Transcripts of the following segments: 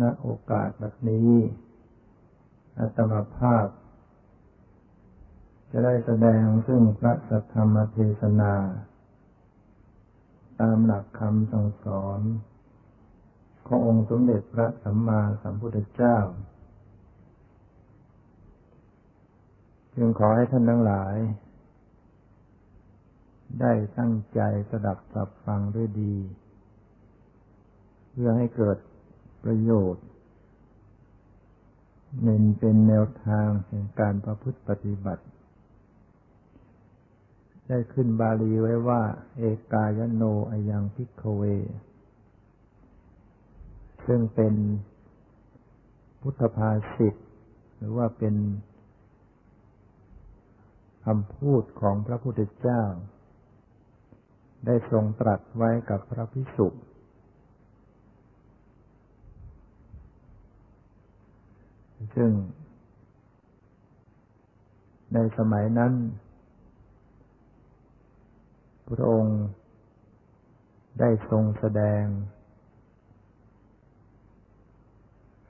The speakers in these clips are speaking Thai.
ณโอกาสแบบนี้ อัตมาภาพ จะได้แสดงซึ่งพระสัทธรรมเทศนา ตามหลักคำสั่งสอน ขององค์สมเด็จพระสัมมาสัมพุทธเจ้า จึงขอให้ท่านทั้งหลาย ได้ตั้งใจสดับสับฟังด้วยดี เพื่อให้เกิด ประโยชน์เน้นเป็นแนวทางแห่งการประพฤติปฏิบัติ ได้ขึ้นบาลีไว้ว่า เอกายโนอายังพิกเว ซึ่งเป็นพุทธภาษิตหรือว่าเป็นคำพูดของพระพุทธเจ้า ได้ทรงตรัสไว้กับพระพิสุทธ ซึ่ง ในสมัยนั้น พระองค์ได้ทรงแสดง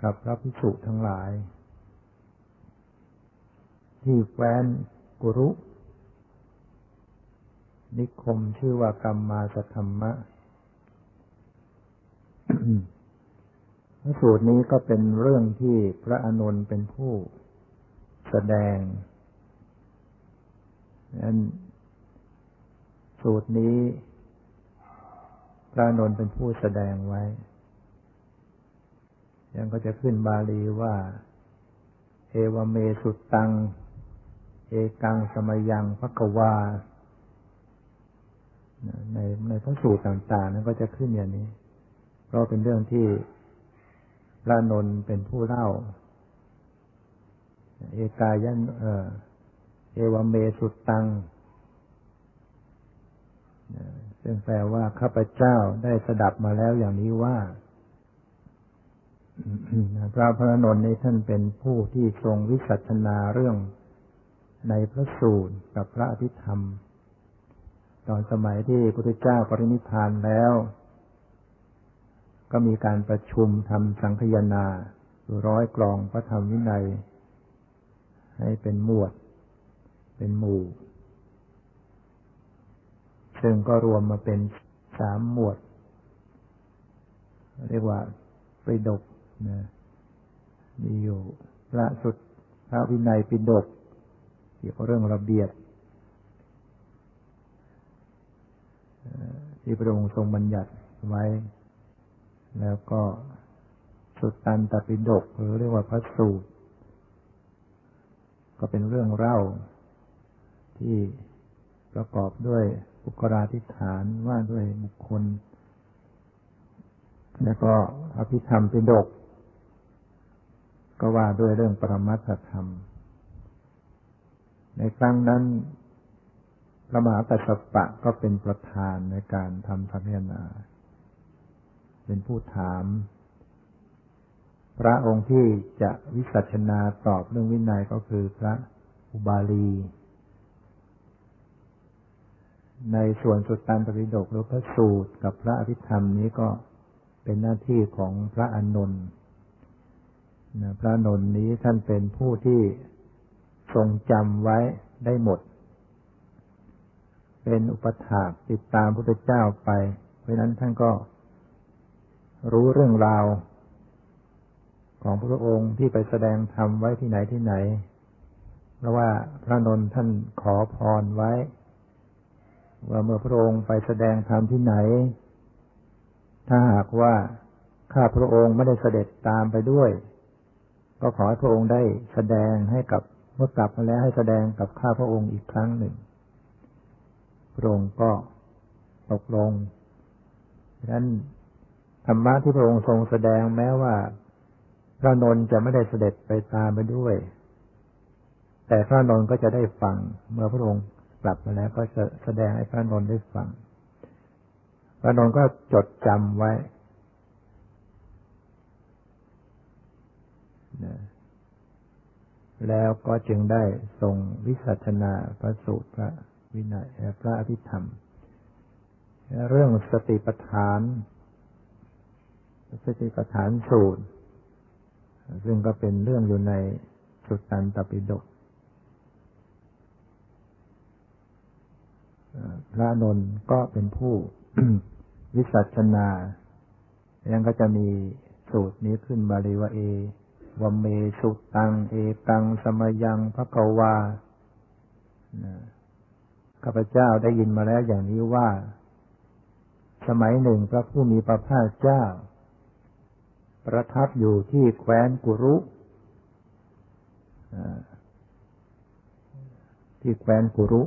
กับพระภิกษุทั้งหลาย ที่แคว้นกุรุ นิคมชื่อว่ากรรมมาสธรรมะพระ สูตรนี้ก็เป็นเรื่องที่พระอานนท์เป็นผู้แสดงนั้นสูตรนี้ พระอานนท์เป็นผู้แสดงไว้ ยังก็จะขึ้นบาลีว่า เอวเมสุตัง เอกังสมยังพระกวาในในพระสูตรต่างๆนั้นก็จะขึ้นอย่างนี้ เพราะเป็นเรื่องที่ พระนนท์เป็นผู้เล่า เอกายันเอเอวเมสุตตัง ซึ่งแปลว่าข้าพเจ้าได้สดับมาแล้วอย่างนี้ว่า พระพระนนท์นี้ท่านเป็นผู้ที่ทรงวิสัชนาเรื่องในพระสูตรกับพระอภิธรรม ตอนสมัยที่พระพุทธเจ้าปรินิพพานแล้ว ก็มีการประชุมทำสังคยนาร้อยกลองพระธรรมวินัย ให้เป็นหมวด เป็นหมู่ ซึ่งก็รวมมาเป็นสามหมวด เรียกว่าปิดกนะมีอยู่พระสุดพระวินัยปิดกเกี่ยวกับเรื่องระเบียบที่พระองค์ทรงบัญญัติไว้ แล้วก็สุดตันตปิฎกหรือเรียกว่าพระสูตร ก็เป็นเรื่องเล่า ที่ประกอบด้วยบุคลาธิฐานว่าด้วยบุคคล แล้วก็อภิธรรมปิฎกก็ว่าด้วยเรื่องปรมัตถธรรม ในครั้งนั้นพระมหากัสสปะก็เป็นประธานในการทำธรรมนา เป็นผู้ถาม พระองค์ที่จะวิสัชนาตอบเรื่องวินัยก็คือพระอุบาลี ในส่วนสุดตันตริดกหรือพระสูตรกับพระอภิธรรมนี้ก็เป็นหน้าที่ของพระอานนท์พระนนท์นี้ท่านเป็นผู้ที่ทรงจำไว้ได้หมด เป็นอุปถากติดตามพระพุทธเจ้าไป เพราะนั้นท่านก็ รู้เรื่องราว ของพระองค์ที่ไปแสดงธรรมไว้ที่ไหนที่ไหน เพราะว่าพระนนท์ท่านขอพรไว้ ว่าเมื่อพระองค์ไปแสดงธรรมที่ไหน ถ้าหากว่าข้าพระองค์ไม่ได้เสด็จตามไปด้วย ก็ขอให้พระองค์ได้แสดงให้กับเมื่อกลับมาแล้วให้แสดงกับข้าพระองค์อีกครั้งหนึ่ง พระองค์ก็ตกลงดังนั้น ธรรมะที่พระองค์ทรงแสดงแม้ว่าพระนนท์จะไม่ได้เสด็จไปตามไปด้วย แต่พระนนท์ก็จะได้ฟัง เมื่อพระองค์กลับมาแล้วก็จะแสดงให้พระนนท์ได้ฟัง พระนนท์ก็จดจำไว้แล้วก็จึงได้ทรงวิสัชนาพระสูตรพระวินัยพระอภิธรรม เรื่องสติปัฏฐาน สติปัฏฐานสูตร ซึ่งก็เป็นเรื่องอยู่ในสุตตันตปิฎกพระนนท์ก็เป็นผู้วิสัชนายังก็จะมีสูตรนี้ขึ้นบาลีว่าเอวเมสุตัง เอตัง สมยังพระกวาข้าพเจ้าได้ยินมาแล้วอย่างนี้ว่า สมัยหนึ่งพระผู้มีพระภาคเจ้า ประทับอยู่ที่แคว้นกุรุที่แคว้นกุรุ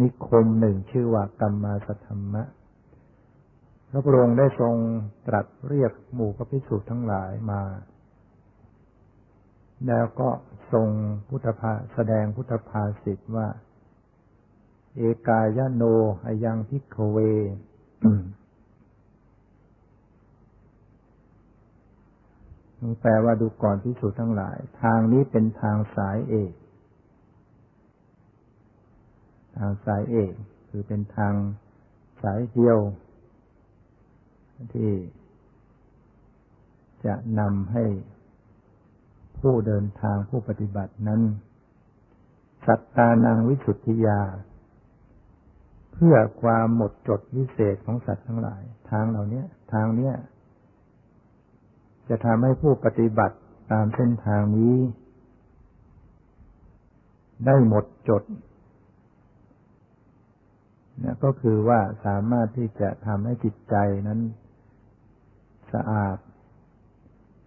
นิคมหนึ่งชื่อว่ากรรมาสธรรมะพระพุทธองค์ได้ทรงตรัสเรียกหมู่พระภิกษุทั้งหลายมา แล้วก็ทรงพุทธภาแสดงพุทธภาสิทธ์ว่า เอกายโนอายังพิกเว แปลว่าดูก่อนพิสูจน์ทั้งหลาย ทางนี้เป็นทางสายเอก ทางสายเอก คือเป็นทางสายเดียว ที่จะนำให้ผู้เดินทางผู้ปฏิบัตินั้น สัตตานังวิสุทธิยา เพื่อความหมดจดวิเศษของสัตว์ทั้งหลาย ทางเหล่านี้ทางเนี้ย จะทำให้ผู้ปฏิบัติตามเส้นทางนี้ ได้หมดจดนะก็คือว่าสามารถที่จะทำให้จิตใจนั้น สะอาด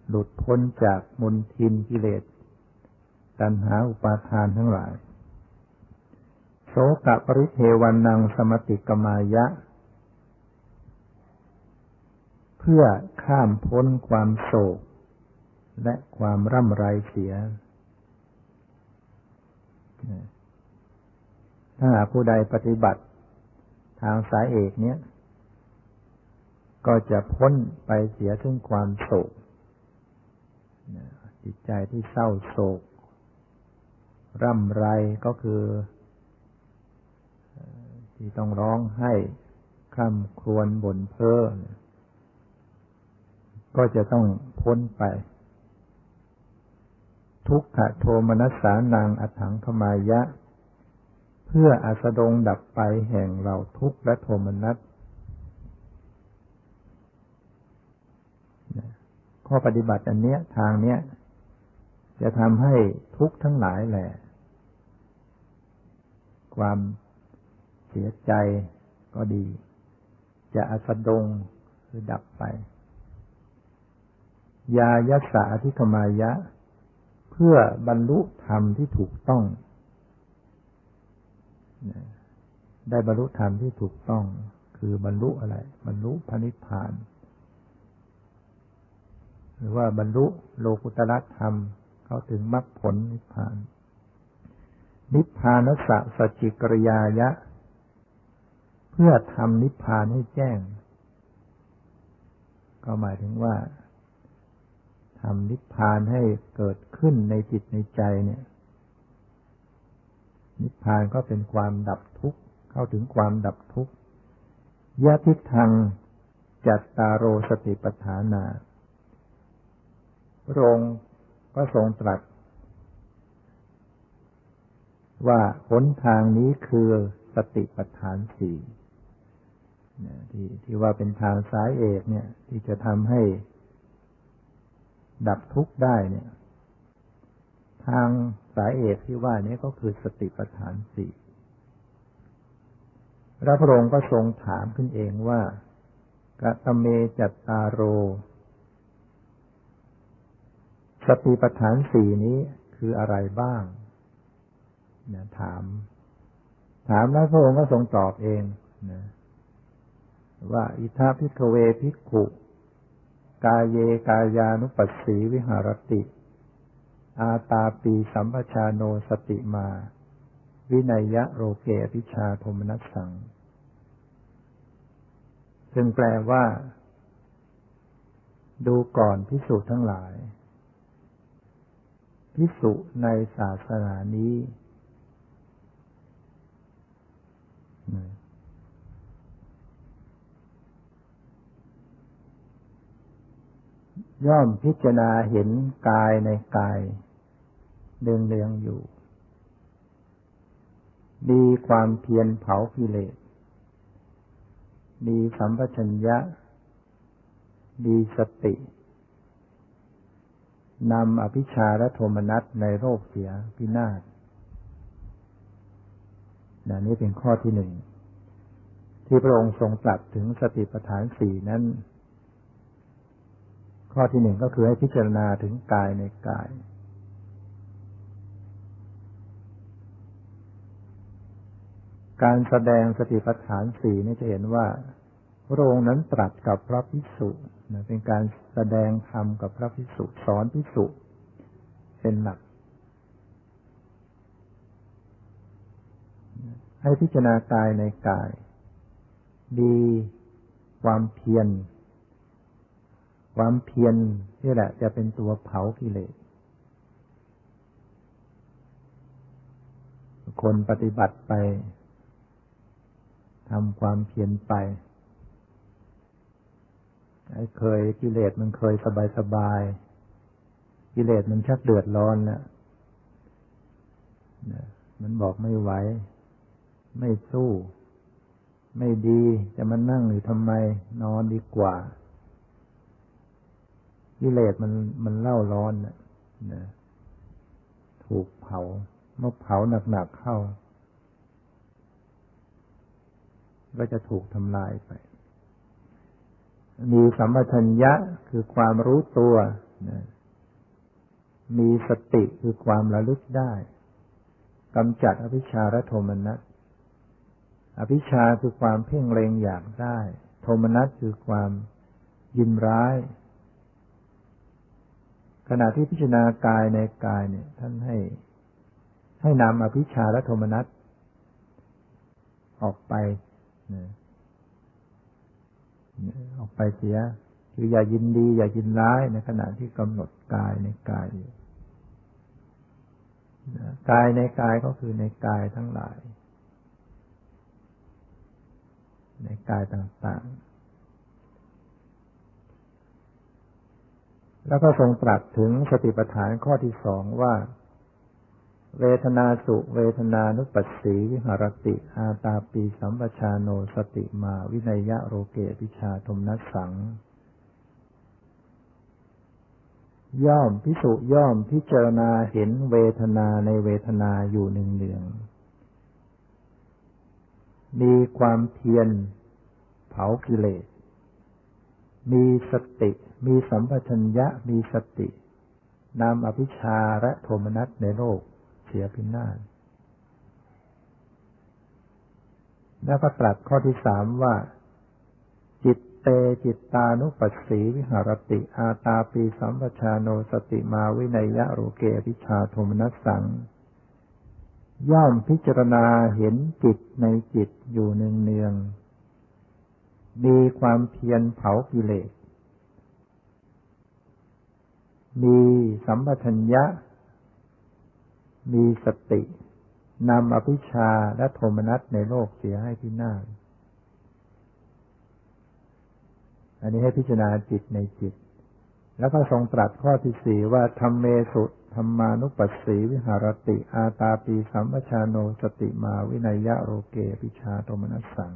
หลุดพ้นจากมนทินกิเลสตัณหาอุปาทานทั้งหลายโสกะปริเทวันนังสมติกมายะ เพื่อข้ามพ้นความโศก และความร่ำไรเสีย ถ้าผู้ใดปฏิบัติทางสายเอกเนี้ยก็จะพ้นไปเสียถึงความโศกจิตใจที่เศร้าโศก ร่ำไรก็คือ ที่ต้องร้องให้คร่ำครวญบ่นเพ้อ ก็จะต้องพ้นไป ทุกขโทมนัสสานังอัถังขมายะ เพื่ออาสดงดับไปแห่งเราทุกข์และโทมนัสข้อปฏิบัติอันเนี้ยทางเนี้ย จะทำให้ทุกข์ทั้งหลายแหละ ความเสียใจก็ดี จะอสดงคือดับไป ยายัสสาธิธมายะ เพื่อบรรลุธรรมที่ถูกต้อง ได้บรรลุธรรมที่ถูกต้อง คือบรรลุอะไร บรรลุพระนิพพาน หรือว่าบรรลุโลกุตละธรรม เข้าถึงมรรคผลนิพพาน นิพพานสะสจิกริยายะ เพื่อทำนิพพานให้แจ้ง ก็หมายถึงว่า ทำนิพพานให้เกิดขึ้นในจิตในใจเนี่ย นิพพานก็เป็นความดับทุกข์ เข้าถึงความดับทุกข์ยะทิทางจัตตาโรสติปัฏฐานาพระองค์ก็ทรงตรัส ว่าหนทางนี้คือสติปัฏฐานสี่ที่ที่ว่าเป็นทางสายเอกเนี่ย ที่จะทำให้ ดับทุกข์ได้เนี่ย ทางสายเอกที่ว่านี้ก็คือสติปัฏฐานสี่พระพระองค์ก็ทรงถามขึ้นเองว่ากะตะเมจัตตาโร สติปัฏฐานสี่นี้คืออะไรบ้างนะถาม ถามแล้วพระองค์ก็ทรงตอบเองนะว่าอิธะ ภิกขะเว ภิกขุ กาเยกายานุปัสสีวิหะระติ อาตาปีสัมปะชาโน สะติมา วิเนยยะโลเกอภิชฌาโทมะนัสสัง ซึ่งแปลว่า ดูก่อนพิสูจน์ทั้งหลาย พิสุในศาสนานี้ ย่อมพิจารณาเห็นกายในกายเดืองเดืองอยู่ มีความเพียรเผากิเลส มีสัมปชัญญะ มีสตินำอภิชาและโทมนัสในโรคเสียพินาศนนี่เป็นข้อที่หนึ่ง ที่พระองค์ทรงตรัสถึงสติปัฏฐานสี่นั้น ข้อที่หนึ่งก็คือให้พิจารณาถึงกายในกาย การแสดงสติปัฏฐานสี่นี่จะเห็นว่าพระองค์นั้นตรัสกับพระภิกษุเป็นการแสดงธรรมกับพระภิกษุสอนภิกษุเป็นหลัก ให้พิจารณากายในกาย ดีความเพียร ความเพียรนี่แหละ จะเป็นตัวเผากิเลส คนปฏิบัติไปทำความเพียรไปไอ้เคยกิเลสมันเคยสบายสบายกิเลสมันชักเดือดร้อนแล้วมันบอกไม่ไหว ไม่สู้ ไม่ดี จะมานั่งหรือทำไม นอนดีกว่า กิเลสมันมันเล่าร้อนนะถูกเผาเมื่อเผาหนักๆเข้า ก็จะถูกทำลายไป มีสัมปชัญญะคือความรู้ตัวนะมีสติคือความระลึกได้กำจัดอภิชาและโทมนัสอภิชาคือความเพ่งเล็งอยากได้ โทมนัสคือความยินร้าย ขณะที่พิจารณากายในกายเนี่ย ท่านให้ ให้นำอภิชาและโทมนัสออกไปออกไปเสีย คืออย่ายินดี อย่ายินร้ายในขณะที่กำหนดกายในกายอยู่กายในกายก็คือในกายทั้งหลาย ในกายต่างๆ แล้วก็ทรงตรัสถึงสติปัฏฐานข้อที่สองว่า เวทนาสุเวทนานุปัสสีวิหรติ อาตาปีสัมปชาโนสติมาวินัยะโรเกปิชาธมนัสสัง ย่อมพิสุย่อมพิจารณาเห็นเวทนาในเวทนาอยู่หนึ่งเดืองมีความเพียรเผากิเลส มีสติ มีสัมปชัญญะมีสตินำอภิชฌาและโทมนัสในโลกเสียพินาศแล้วก็ตรัสข้อที่สามว่า จิตเตจิตตานุปัสสีวิหะระติ อาตาปีสัมปะชาโน สะติมาวิเนยยะโลเกอภิชฌาโทมะนัสสัง ย่อมพิจารณาเห็นจิตในจิตอยู่เนืองเนืองมีความเพียรเผากิเลส มีสัมปชัญญะ มีสตินำอภิชาและโทมนัสในโลกเสียให้พินาศอันนี้ให้พิจารณาจิตในจิต แล้วก็ทรงตรัสข้อที่สี่ว่าธรรมเมสุธรรมานุปัสสีวิหารติ อาตาปีสัมปชาโนสติมาวินัยยะโรเกปิชาโทมนัสสัง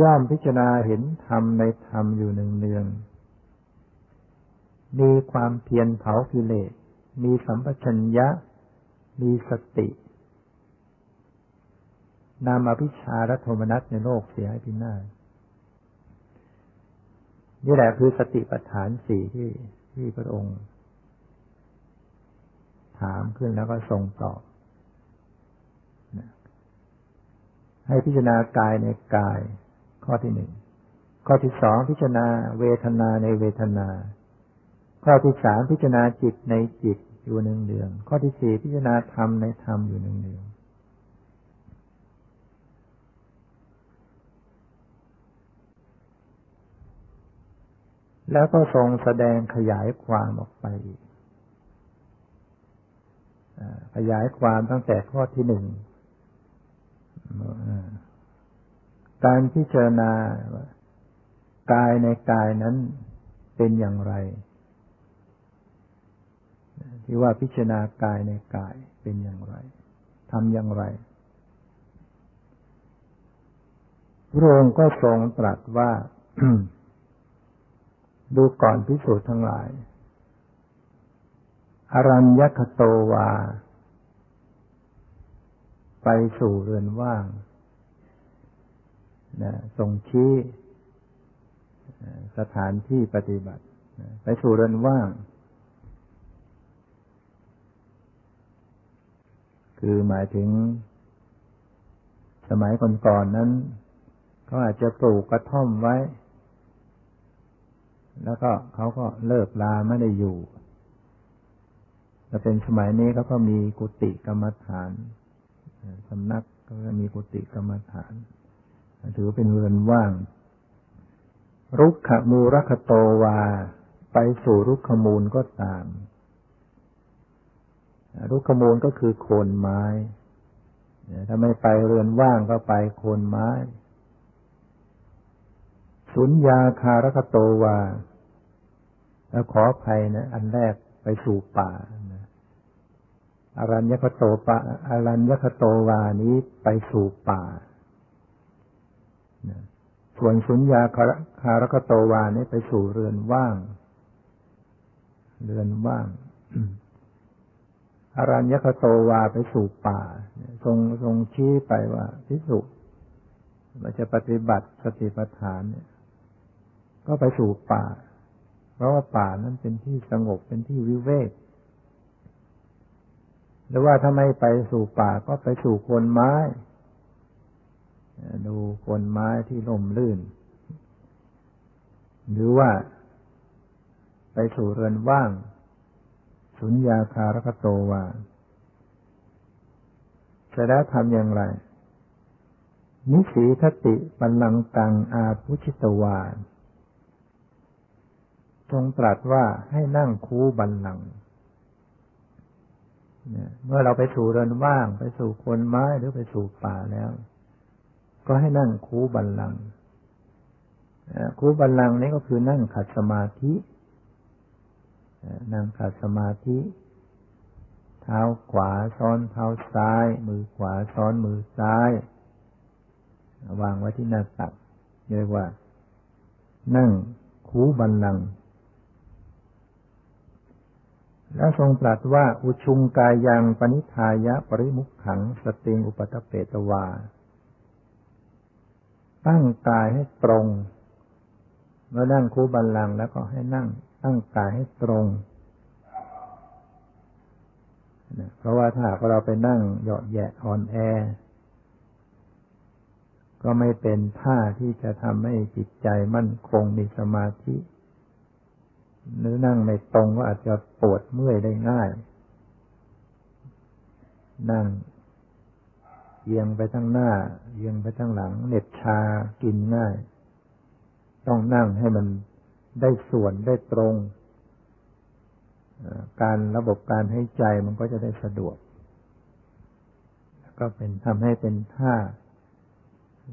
ย่อมพิจารณาเห็นธรรมในธรรมอยู่หนึ่งเนือง มีความเพียรเผากิเลส มีสัมปชัญญะ มีสตินำอภิชาและโทมนัสในโลกเสียให้พินาศนี่แหละคือสติปัฏฐานสี่ที่ที่พระองค์ ถามขึ้นแล้วก็ทรงตอบ ให้พิจารณากายในกาย ข้อที่หนึ่ง ข้อที่สองพิจารณาเวทนาในเวทนา ข้อที่สามพิจารณาจิตในจิตอยู่หนึ่งเดือนข้อที่สี่พิจารณาธรรมในธรรมอยู่หนึ่งเดือนแล้วก็ทรงแสดงขยายความออกไปขยายความตั้งแต่ข้อที่หนึ่งการพิจารณากายในกายนั้นเป็นอย่างไร ที่ว่าพิจารณากายในกายเป็นอย่างไรทำอย่างไร พระองค์ก็ทรงตรัสว่า ดูก่อนพิสูจน์ทั้งหลาย อรัญญคโตวา ไปสู่เรือนว่างนะทรงชี้สถานที่ปฏิบัติ ไปสู่เรือนว่าง คือหมายถึง สมัยก่อนๆนนั้นเขาอาจจะปลูกกระท่อมไว้ แล้วก็เขาก็เลิกลาไม่ได้อยู่แต่เป็นสมัยนี้เขาก็มีกุฏิกรรมฐานสำนักก็มีกุฏิกรรมฐาน ถือเป็นเรือนว่าง รุกขมูรคโตวา ไปสู่รุกขมูลก็ตาม รุกขมูลก็คือโคนไม้ถ้าไม่ไปเรือนว่างก็ไปโคนไม้ สุญญาคารคโตวาแล้วขออภัยนะ อันแรกไปสู่ป่าอารัญญคโตปะอารัญญคโตวานี้ไปสู่ป่า ส่วนสุญญาคารคโตวานี้ไปสู่เรือนว่าง เรือนว่าง อรัญญคโตวาไปสู่ป่าทรงทรงชี้ไปว่าพิสุเราจะปฏิบัติสติปัฏฐานเนี่ย ก็ไปสู่ป่า เพราะว่าป่านั้นเป็นที่สงบเป็นที่วิเวกหรือว่าถ้าไม่ไปสู่ป่าก็ไปสู่โคนไม้ ดูโคนไม้ที่ล่มลื่น หรือว่าไปสู่เรือนว่าง สุญญาคารคโตวาจะได้ทำอย่างไร นิสีทติปันลังตังอาพุชิตวาทรงตรัสว่าให้นั่งคูบันลังเมื่อเราไปสู่เรือนว่าง ไปสู่คนไม้หรือไปสู่ป่าแล้ว ก็ให้นั่งคูบันลังคูบันลังนี้ก็คือนั่งขัดสมาธิ นั่งขัดสมาธิ เท้าขวาซ้อนเท้าซ้าย มือขวาซ้อนมือซ้าย วางไว้ที่หน้าตักเรียกว่า นั่งคูบันลัง แล้วทรงตรัสว่าอุชุงกายยังปณิทายะปริมุขขัง สติงอุปตเปตวา ตั้งกายให้ตรง เมื่อนั่งคูบันลังแล้วก็ให้นั่ง ตั้งกายให้ตรงเพราะว่าถ้าเราไปนั่งเหยาะแยะอ่อนแอ ก็ไม่เป็นท่าที่จะทำให้จิตใจมั่นคงมีสมาธิหรือนั่งไม่ตรงก็อาจจะปวดเมื่อยได้ง่าย นั่งเอียงไปทั้งหน้าเอียงไปทั้งหลังเหน็บชากินง่าย ต้องนั่งให้มัน ได้ส่วนได้ตรง การระบบการให้ใจมันก็จะได้สะดวก ก็เป็นทำให้เป็นท่า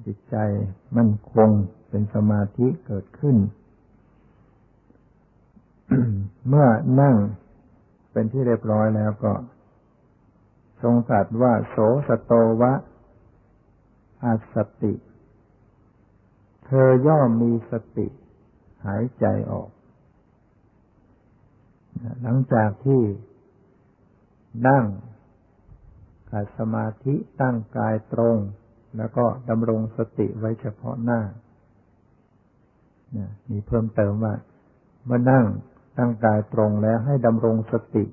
จิตใจมั่นคงเป็นสมาธิเกิดขึ้น เมื่อนั่งเป็นที่เรียบร้อยแล้วก็ ทรงตรัสว่า โสสโตวะอาสติ เธอย่อมมีสติ หายใจออก หลังจากที่นั่งขาดสมาธิตั้งกายตรง แล้วก็ดำรงสติไว้เฉพาะหน้ามีเพิ่มเติมว่าเมื่อนั่งตั้งกายตรงแล้วให้ดำรงสติ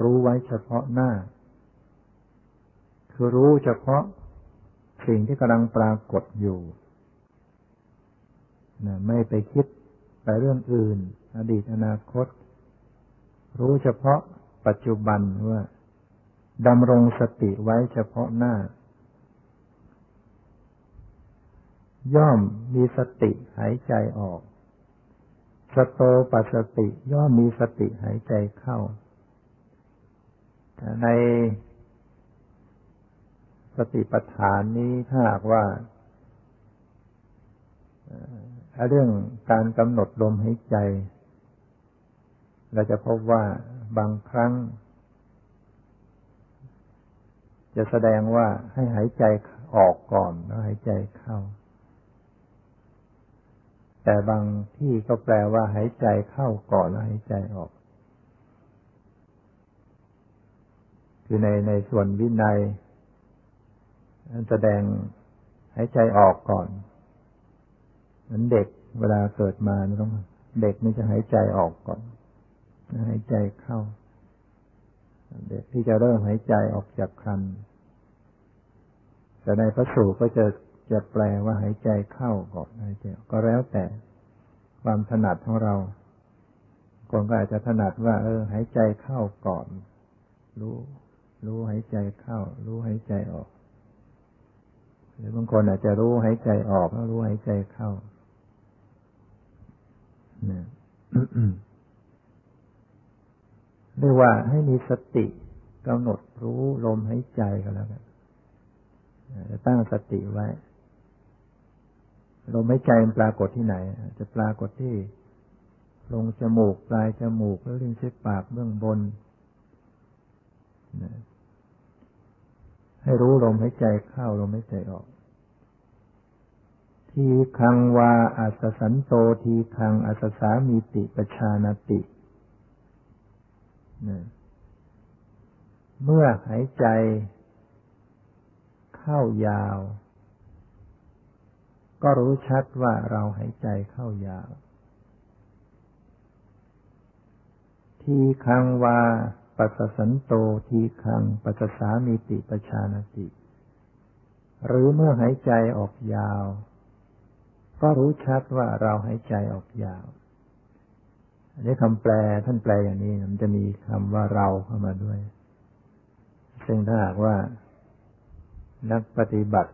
รู้ไว้เฉพาะหน้า คือรู้เฉพาะสิ่งที่กำลังปรากฏอยู่นะไม่ไปคิด ไปเรื่องอื่น อดีตอนาคต รู้เฉพาะปัจจุบันว่าดำรงสติไว้เฉพาะหน้า ย่อมมีสติหายใจออก สโตปัสติย่อมมีสติหายใจเข้าในสติปัฏฐานนี้ถ้าหากว่า เรื่องการกำหนดลมหายใจ เราจะพบว่าบางครั้ง จะแสดงว่าให้หายใจออกก่อนแล้วหายใจเข้า แต่บางที่ก็แปลว่าหายใจเข้าก่อนแล้วหายใจออก คือในในส่วนวินัยแสดงหายใจออกก่อน เหมือนเด็กเวลาเกิดมาต้องเด็กนี่จะหายใจออกก่อนหายใจเข้า เด็กที่จะเริ่มหายใจออกจากครันแต่ในพระสูตรก็จะจะแปลว่าหายใจเข้าก่อนหายใจก็แล้วแต่ความถนัดของเราคนก็อาจจะถนัดว่า เออ หายใจเข้าก่อน รู้ รู้หายใจเข้า รู้หายใจออก หรือบางคนอาจจะรู้หายใจออกแล้วรู้หายใจเข้า เนี่ยเรียกว่าให้มีสติกำหนดรู้ลมหายใจก็แล้วกันตั้งสติไว้ ลมหายใจมันปรากฏที่ไหน จะปรากฏที่ลงจมูก ปลายจมูกแล้วลิ้นชิดปากเบื้องบน ให้รู้ลมหายใจเข้าลมหายใจออก ทีฆังวาอัสสะสันโตทีฆังอัสสะสามีติ ปะชานาติเมื่อหายใจ เข้ายาว ก็รู้ชัดว่าเราหายใจเข้ายาว ทีฆังวาปัสสะสันโตทีฆังปัสสะสามีติ ปะชานาติ หรือเมื่อหายใจออกยาว ก็รู้ชัดว่าเราหายใจออกยาวอันนี้คำแปลท่านแปลอย่างนี้ มันจะมีคำว่าเราเข้ามาด้วย ซึ่งถ้าหากว่า นักปฏิบัติ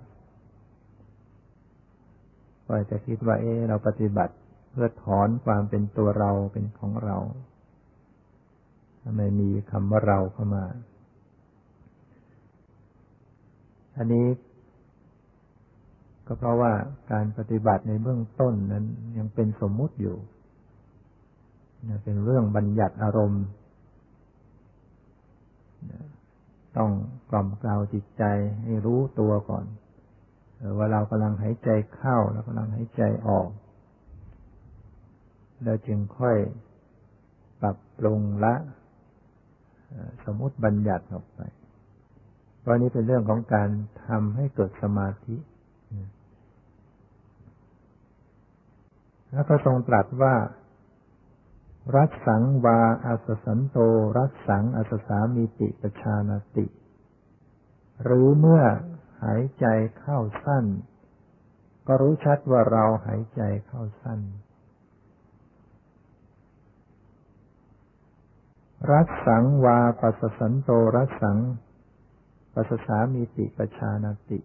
ก็จะคิดว่า เออเราปฏิบัติเพื่อถอนความเป็นตัวเราเป็นของเราทำไมมีคำว่าเราเข้ามา อันนี้ ก็เพราะว่าการปฏิบัติในเบื้องต้นนั้นยังเป็นสมมุติอยู่เป็นเรื่องบัญญัติอารมณ์ ต้องกล่อมกล่าวจิตใจให้รู้ตัวก่อนว่าเรากำลังหายใจเข้าแล้วกำลังหายใจออก แล้วจึงค่อยปรับปรุงละสมมติบัญญัติออกไป เพราะนี้เป็นเรื่องของการทำให้เกิดสมาธิ แล้วก็ทรงตรัสว่า รัสสังวาอาสสันโต รัสสังอาสสามีติปชานาติ หรือเมื่อหายใจเข้าสั้น ก็รู้ชัดว่าเราหายใจเข้าสั้น รัสสังวาปัสสันโต รัสสังปัสสามีติปชานาติ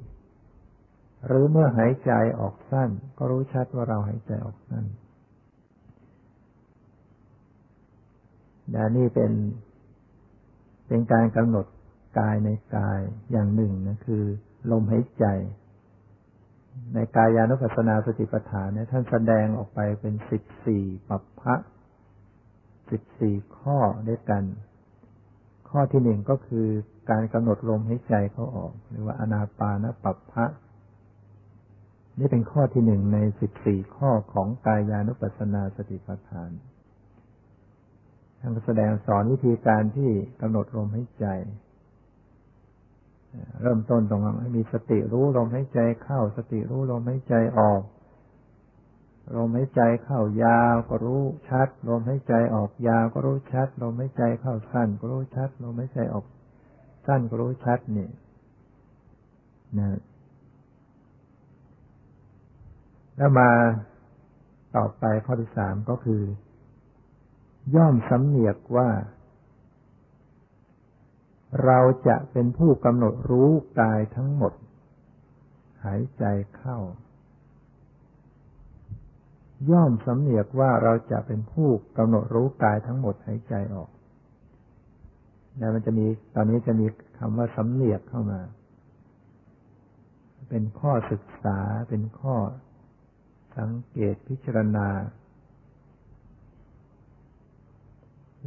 หรือเมื่อหายใจออกสั้น ก็รู้ชัดว่าเราหายใจออกสั้นนะนี่เป็นเป็นการกำหนดกายในกายอย่างหนึ่งนะคือ ลมหายใจ ในกายานุปัสสนาสติปัฏฐานเนี่ยท่านแสดงออกไปเป็นสิบสี่ปัปพะสิบสี่ข้อด้วยกัน ข้อที่หนึ่งก็คือการกำหนดลมหายใจเขาออก หรือว่าอนาปานปัปพะ นี่เป็นข้อที่หนึ่งในสิบสี่ข้อของกายานุปัสสนาสติปัฏฐานท่านแสดงสอนวิธีการที่กำหนดลมหายใจ เริ่มต้นตรงนั้นให้มีสติรู้ลมหายใจเข้า สติรู้ลมหายใจออก ลมหายใจเข้ายาวก็รู้ชัด ลมหายใจออกยาวก็รู้ชัด ลมหายใจเข้าสั้นก็รู้ชัด ลมหายใจออกสั้นก็รู้ชัดนี่นะ แล้วมาต่อไปข้อที่สามก็คือ ย่อมสำเนียกว่า เราจะเป็นผู้กำหนดรู้กายทั้งหมด หายใจเข้า ย่อมสำเนียกว่าเราจะเป็นผู้กำหนดรู้กายทั้งหมดหายใจออก แล้วมันจะมีตอนนี้จะมีคำว่าสำเนียกเข้ามา เป็นข้อศึกษาเป็นข้อ สังเกตพิจารณา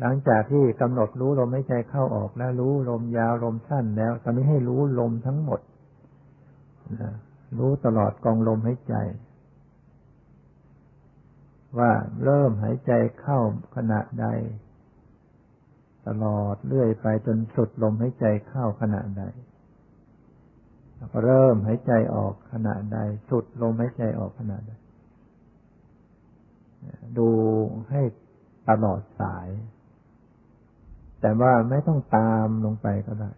หลังจากที่กำหนดรู้ลมหายใจเข้าออกแล้วรู้ลมยาวลมสั้นแล้ว ตอนนี้ให้รู้ลมทั้งหมดนะรู้ตลอดกองลมหายใจ ว่าเริ่มหายใจเข้าขณะใด ตลอดเรื่อยไปจนสุดลมหายใจเข้าขณะใดเริ่มหายใจออกขณะใด สุดลมหายใจออกขณะใด ดูให้ตลอดสาย แต่ว่าไม่ต้องตามลงไปก็ได้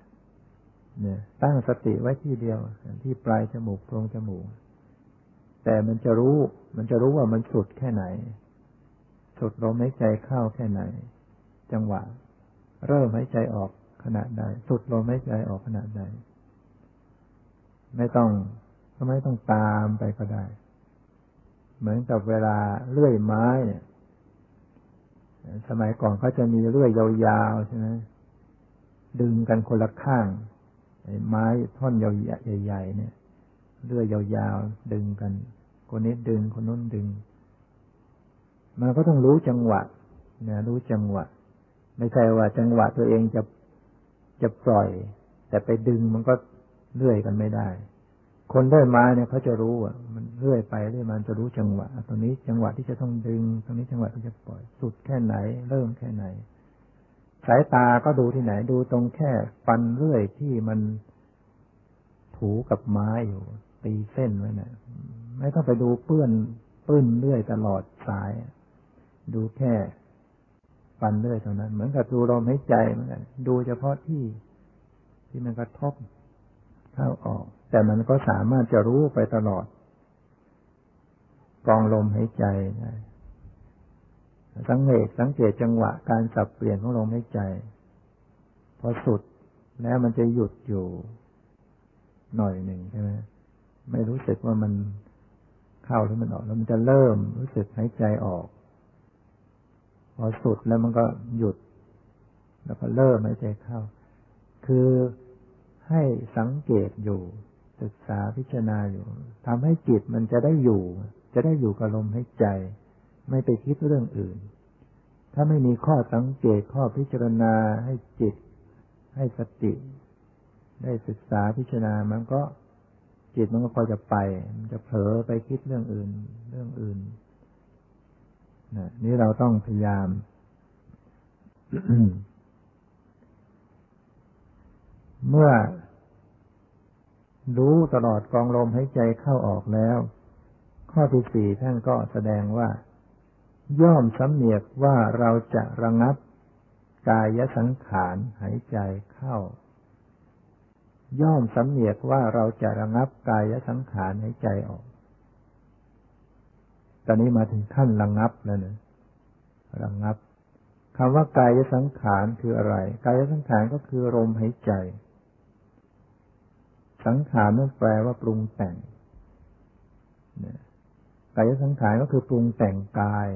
เนี่ย ตั้งสติไว้ที่เดียวที่ปลายจมูกตรงจมูก แต่มันจะรู้ มันจะรู้ว่ามันสุดแค่ไหน สุดลมหายใจเข้าแค่ไหน จังหวะ เริ่มหายใจออกขณะใด สุดลมหายใจออกขณะใด ไม่ต้องก็ไม่ต้องตามไปก็ได้ เหมือนกับเวลาเลื่อยไม้เนี่ยสมัยก่อนเขาจะมีเลื่อยยาวๆใช่ไหมดึงกันคนละข้างไม้ท่อนยาวใหญ่ๆเนี่ยเลื่อยยาวๆดึงกัน คนนี้ดึงคนนู้นดึง มันก็ต้องรู้จังหวะนะรู้จังหวะ ไม่ใช่ว่าจังหวะตัวเองจะจะปล่อย แต่ไปดึงมันก็เลื่อยกันไม่ได้ คนได้มาเนี่ยเขาจะรู้อะ มันเลื่อยไปเรื่อยมันจะรู้จังหวะตรงนี้จังหวะที่จะต้องดึง ตรงนี้จังหวะที่จะปล่อยสุดแค่ไหน เริ่มแค่ไหน สายตาก็ดูที่ไหนดูตรงแค่ฟันเลื่อยที่มันถูกับไม้อยู่ ตีเส้นไว้นะไม่ต้องไปดูเปื้อนปื้นเลื่อยตลอดสาย ดูแค่ฟันเลื่อยเท่านั้น เหมือนกับดูลมหายใจเหมือนกันดูเฉพาะที่ที่มันกระทบเข้า แต่มันก็สามารถจะรู้ไปตลอด กองลมหายใจได้สังเกตสังเกตจังหวะการสับเปลี่ยนของลมหายใจ พอสุดแล้วมันจะหยุดอยู่หน่อยหนึ่งใช่ไหมไม่รู้สึกว่ามันเข้าหรือมันออก แล้วมันจะเริ่มรู้สึกหายใจออก พอสุดแล้วมันก็หยุด แล้วก็เริ่มหายใจเข้า คือให้สังเกตอยู่ ศึกษาพิจารณาอยู่ทำให้จิตมันจะได้อยู่ จะได้อยู่กับลมหายใจ ไม่ไปคิดเรื่องอื่น ถ้าไม่มีข้อสังเกตข้อพิจารณาให้จิต ให้สติ ได้ศึกษาพิจารณามันก็จิตมันก็พอจะไป มันจะเผลอไปคิดเรื่องอื่น เรื่องอื่นนะนี่เราต้องพยายามเมื่อ รู้ตลอดกองลมหายใจเข้าออกแล้ว ข้อที่สี่ท่านก็แสดงว่า ย่อมสำเนียกว่าเราจะระงับ กายสังขารหายใจเข้า ย่อมสำเนียกว่าเราจะระงับกายสังขารหายใจออก ตอนนี้มาถึงขั้นระงับแล้วนะระงับคำว่ากายสังขารคืออะไร กายสังขารก็คือลมหายใจ สังขารนั่นแปลว่าปรุงแต่งกายสังขารก็คือปรุงแต่งกาย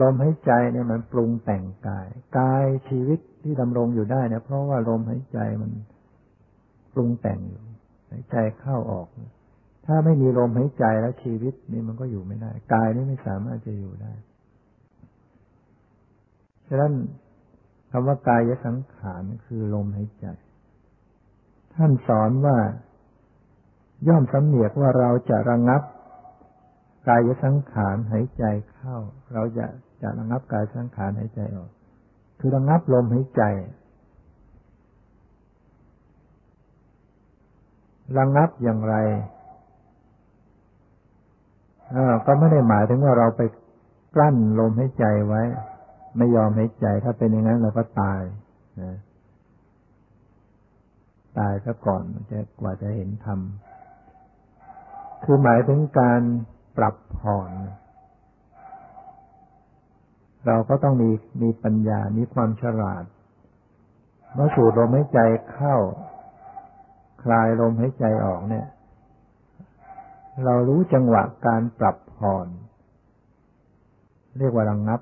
ลมหายใจเนี่ยมันปรุงแต่งกาย กายชีวิตที่ดำรงอยู่ได้เนี่ยเพราะว่าลมหายใจมันปรุงแต่งอยู่หายใจเข้าออก ถ้าไม่มีลมหายใจแล้วชีวิตนี่มันก็อยู่ไม่ได้ กายนี่ไม่สามารถจะอยู่ได้ ฉะนั้นคำว่ากายสังขารคือลมหายใจ ท่านสอนว่า ย่อมสำเนียกว่าเราจะระงับกายสังขารหายใจเข้า เราจะจะระงับกายสังขารหายใจออก คือระงับลมหายใจระงับอย่างไรก็ไม่ได้หมายถึงว่าเราไปกลั้นลมหายใจไว้ ไม่ยอมหายใจ ถ้าเป็นอย่างนั้นเราก็ตายนะ ตายซะก่อนจะกว่าจะเห็นธรรม คือหมายถึงการปรับผ่อน เราก็ต้องมีมีปัญญา มีความฉลาดเมื่อสูดลมหายใจเข้า คลายลมหายใจออกเนี่ย เรารู้จังหวะการปรับผ่อน เรียกว่าระงงับ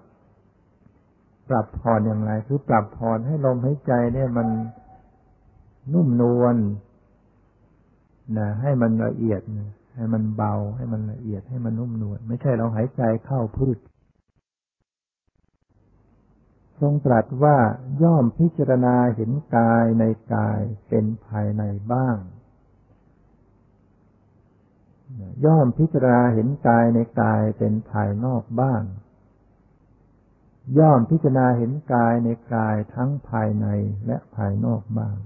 ปรับผ่อนอย่างไร คือปรับผ่อนให้ลมหายใจเนี่ยมัน นุ่มนวลนะให้มันละเอียดให้มันเบา ให้มันละเอียดให้มันนุ่มนวลไม่ใช่เราหายใจเข้าพืชทรงตรัสว่าย่อมพิจารณาเห็นกายในกายเป็นภายในบ้าง ย่อมพิจารณาเห็นกายในกายเป็นภายนอกบ้าง ย่อมพิจารณาเห็นกายในกายทั้งภายในและภายนอกบ้าง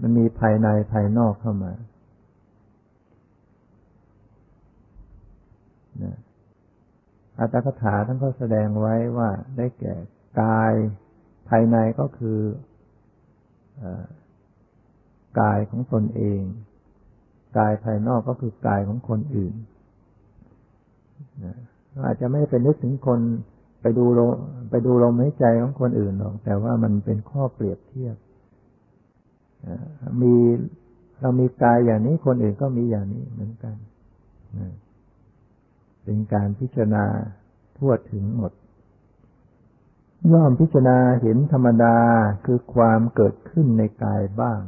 มันมีภายในภายนอกเข้ามาอัตถกถาท่านก็แสดงไว้ว่าได้แก่กายภายในก็คือกายของตนเอง กายภายนอกก็คือกายของคนอื่นอาจจะไม่เป็นนึกถึงคนไปดูลมไปดูลมหายใจของคนอื่นหรอก แต่ว่ามันเป็นข้อเปรียบเทียบ มีเรามีกายอย่างนี้คนอื่นก็มีอย่างนี้เหมือนกัน เป็นการพิจารณาทั่วถึงหมด ย่อมพิจารณาเห็นธรรมดาคือความเกิดขึ้นในกายบ้าง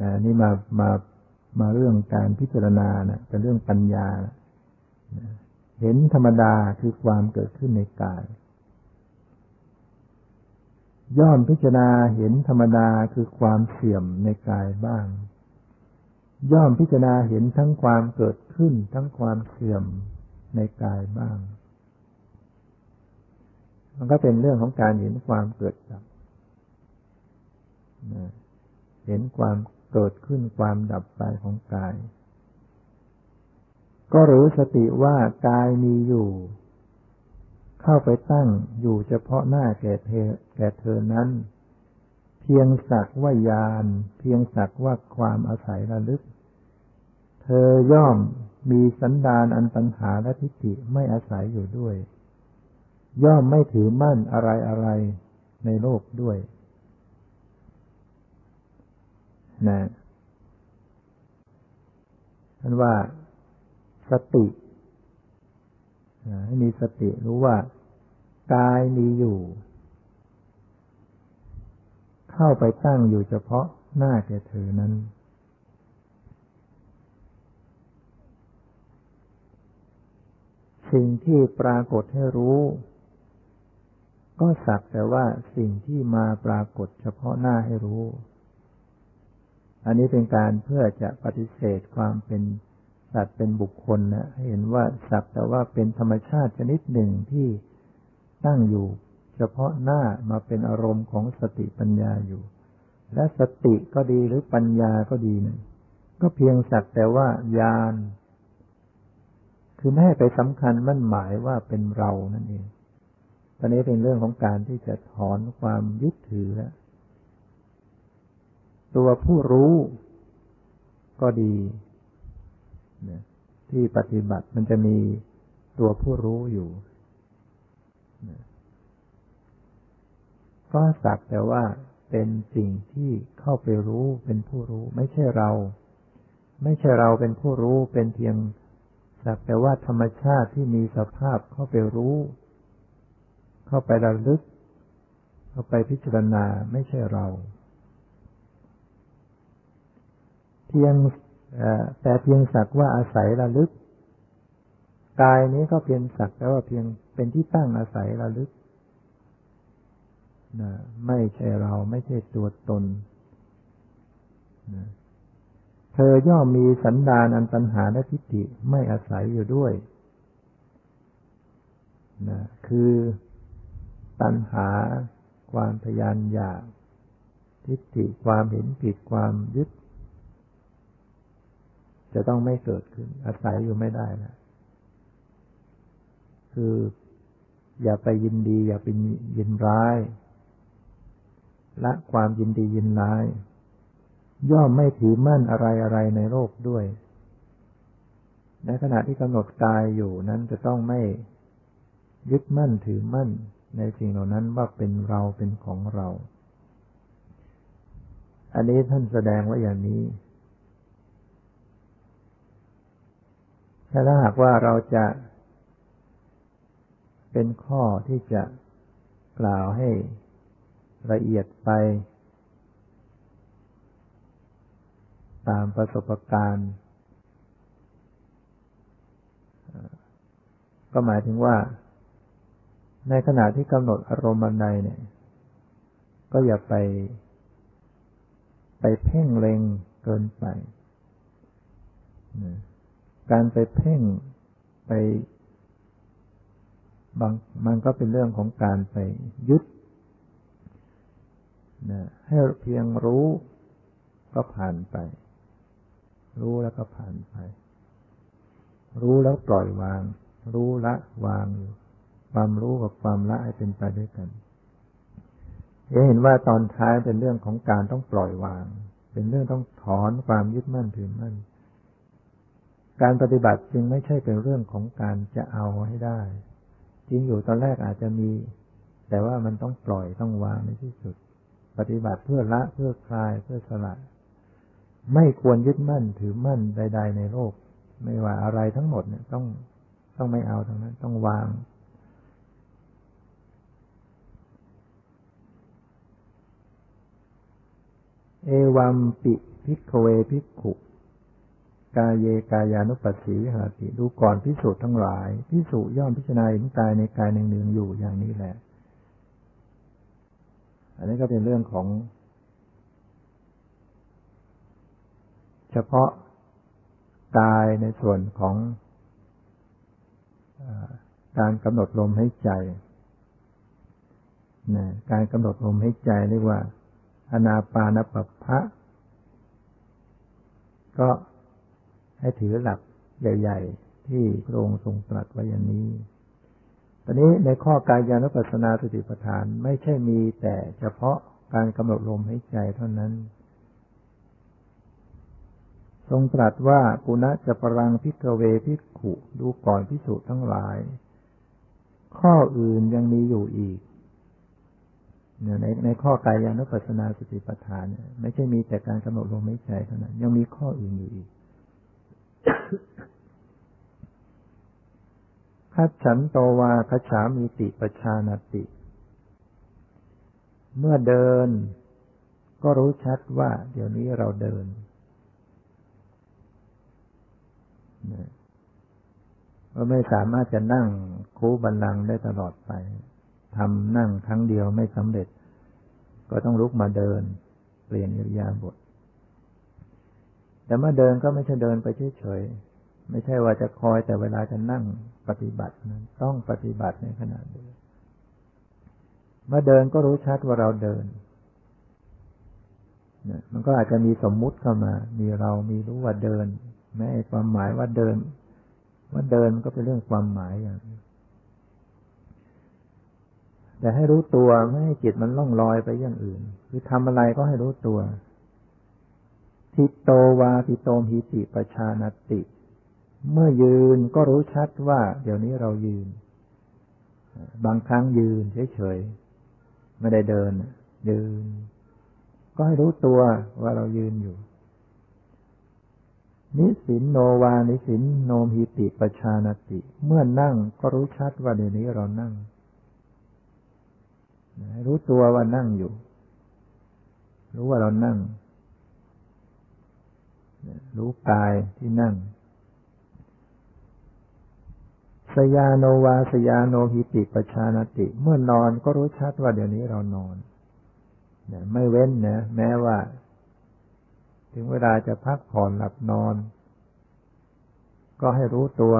นะนี่มามามาเรื่องการพิจารณานะเป็นเรื่องปัญญานะเห็นธรรมดาคือความเกิดขึ้นในกาย ย่อมพิจารณาเห็นธรรมดาคือความเสื่อมในกายบ้าง ย่อมพิจารณาเห็นทั้งความเกิดขึ้นทั้งความเสื่อมในกายบ้าง มันก็เป็นเรื่องของการเห็นความเกิดดับเห็นความเกิดขึ้นความดับไปของกาย ก็รู้สติว่ากายมีอยู่ เข้าไปตั้งอยู่เฉพาะหน้าแก่เธอแก่เธอนั้น เพียงสักว่ายาน เพียงสักว่าความอาศัยระลึก เธอย่อมมีสันดานอันปัญหาและทิฏฐิไม่อาศัยอยู่ด้วย ย่อมไม่ถือมั่นอะไรอะไรในโลกด้วยนะท่านว่าสติให้มีสติรู้ว่า กายมีอยู่ เข้าไปตั้งอยู่เฉพาะหน้าแก่เธอนั้น สิ่งที่ปรากฏให้รู้ ก็สักแต่ว่าสิ่งที่มาปรากฏเฉพาะหน้าให้รู้ อันนี้เป็นการเพื่อจะปฏิเสธความเป็นสัตว์เป็นบุคคลนะเห็นว่าสักแต่ว่าเป็นธรรมชาติชนิดหนึ่งที่ ตั้งอยู่ เฉพาะหน้ามาเป็นอารมณ์ของสติปัญญาอยู่ และสติก็ดีหรือปัญญาก็ดีนะก็เพียงสักแต่ว่าญาณคือไม่ให้ไปสำคัญมั่นหมายว่าเป็นเรานั่นเอง ตอนนี้เป็นเรื่องของการที่จะถอนความยึดถือแล้วตัวผู้รู้ก็ดีที่ปฏิบัติมันจะมีตัวผู้รู้อยู่ ก็สักแต่ว่าเป็นสิ่งที่เข้าไปรู้เป็นผู้รู้ ไม่ใช่เรา ไม่ใช่เราเป็นผู้รู้เป็นเพียงสักแต่ว่าธรรมชาติที่มีสภาพเข้าไปรู้ เข้าไประลึก เข้าไปพิจารณาไม่ใช่เรา เพียงแต่เพียงสักว่าอาศัยระลึกกายนี้ก็เพียงสักแต่ว่าเพียง เป็นที่ตั้งอาศัยระลึกนะไม่ใช่เราไม่ใช่ตัวตนนะเธอย่อมมีสันดานอันตัญหาและทิฏฐิไม่อาศัยอยู่ด้วยนะคือตัณหาความทยานอยากทิฏฐิความเห็นผิดความยึด จะต้องไม่เกิดขึ้น อาศัยอยู่ไม่ได้นะคือ อย่าไปยินดี อย่าไปยินร้าย ละความยินดียินร้าย ย่อมไม่ถือมั่นอะไรอะไรในโลกด้วย ในขณะที่กำหนดกายอยู่นั้นจะต้องไม่ยึดมั่นถือมั่น ในสิ่งเหล่านั้นว่าเป็นเราเป็นของเรา อันนี้ท่านแสดงว่าอย่างนี้ถ้าหากว่าเราจะ เป็นข้อที่จะกล่าวให้ละเอียดไป ตามประสบการณ์ ก็หมายถึงว่า ในขณะที่กำหนดอารมณ์ใดเนี่ย ก็อย่าไป ไปเพ่งเล็งเกินไป การไปเพ่งไป บางมันก็เป็นเรื่องของการไปยึดนะให้เพียงรู้ก็ผ่านไป รู้แล้วก็ผ่านไป รู้แล้วปล่อยวาง รู้ละวางอยู่ ความรู้กับความละให้เป็นไปด้วยกันจะเห็นว่าตอนท้ายเป็นเรื่องของการต้องปล่อยวาง เป็นเรื่องต้องถอนความยึดมั่นถือมั่น การปฏิบัติจึงไม่ใช่เป็นเรื่องของการจะเอาให้ได้ จริงอยู่ตอนแรกอาจจะมี แต่ว่ามันต้องปล่อยต้องวางในที่สุด ปฏิบัติเพื่อละเพื่อคลายเพื่อสละ ไม่ควรยึดมั่นถือมั่นใด ๆ ในโลก ไม่ว่าอะไรทั้งหมดเนี่ยต้องต้องไม่เอาทั้งนั้น ต้องวางเอวัมปิพิกเวพิกขุ กายเยกายานุปัสสีหาติดูก่อนพิสูจน์ทั้งหลาย พิสูจย่อมพิจารณาเห็นกายในกายหนึ่งๆอยู่อย่างนี้แหละ อันนี้ก็เป็นเรื่องของ เฉพาะกายในส่วนของการกำหนดลมให้ใจนะการกำหนดลมให้ใจเรียกว่าอนาปานปพะก็ ให้ถือหลักใหญ่ ๆ ที่พระองค์ทรงตรัสไว้อย่างนี้ตอนนี้ในข้อกายานุปัสสนาสติปัฏฐานไม่ใช่มีแต่เฉพาะการกำหนดลมให้ใจเท่านั้น ทรงตรัสว่าปุณะจะปรังพิกเวพิกขุดูก่อนพิสูจน์ทั้งหลาย ข้ออื่นยังมีอยู่อีกในในข้อกายานุปัสสนาสติปัฏฐานไม่ใช่มีแต่การกำหนดลมหายใจเท่านั้น ยังมีข้ออื่นอยู่อีก คัจฉันโตวาคฉามีติปชานติ เมื่อเดิน ก็รู้ชัดว่า เดี๋ยวนี้เราเดินก็ไม่สามารถจะนั่งคูบันลังได้ตลอดไปทำนั่งครั้งเดียวไม่สำเร็จ ก็ต้องลุกมาเดิน เปลี่ยนอิริยาบถแต่เมื่อเดินก็ไม่ใช่เดินไปเฉยๆไม่ใช่ว่าจะคอยแต่เวลาจะนั่ง ปฏิบัตินั้น ต้องปฏิบัติในขณะเดินเมื่อเดินก็รู้ชัดว่าเราเดินเนี่ยมันก็อาจจะมีสมมุติเข้ามา มีเรามีรู้ว่าเดิน แม้ความหมายว่าเดิน ว่าเดินก็เป็นเรื่องความหมายอย่างแต่ให้รู้ตัวไม่ให้จิตมันล่องลอยไปอย่างอื่น คือทำอะไรก็ให้รู้ตัวทิโตวาทิโตมหิติปชานติ เมื่อยืนก็รู้ชัดว่า เดี๋ยวนี้เรายืน บางครั้งยืนเฉยๆไม่ได้เดิน ยืน ก็ให้รู้ตัวว่าเรายืนอยู่นิสินโนวานิสินโนมหิติปชานติ เมื่อนั่งก็รู้ชัดว่าเดี๋ยวนี้เรานั่ง รู้ตัวว่านั่งอยู่ รู้ว่าเรานั่ง รู้กายที่นั่ง สยาโนวาสยาโนหิติปชานติ เมื่อนอนก็รู้ชัดว่าเดี๋ยวนี้เรานอนไม่เว้นนะแม้ว่า ถึงเวลาจะพักผ่อนหลับนอน ก็ให้รู้ตัว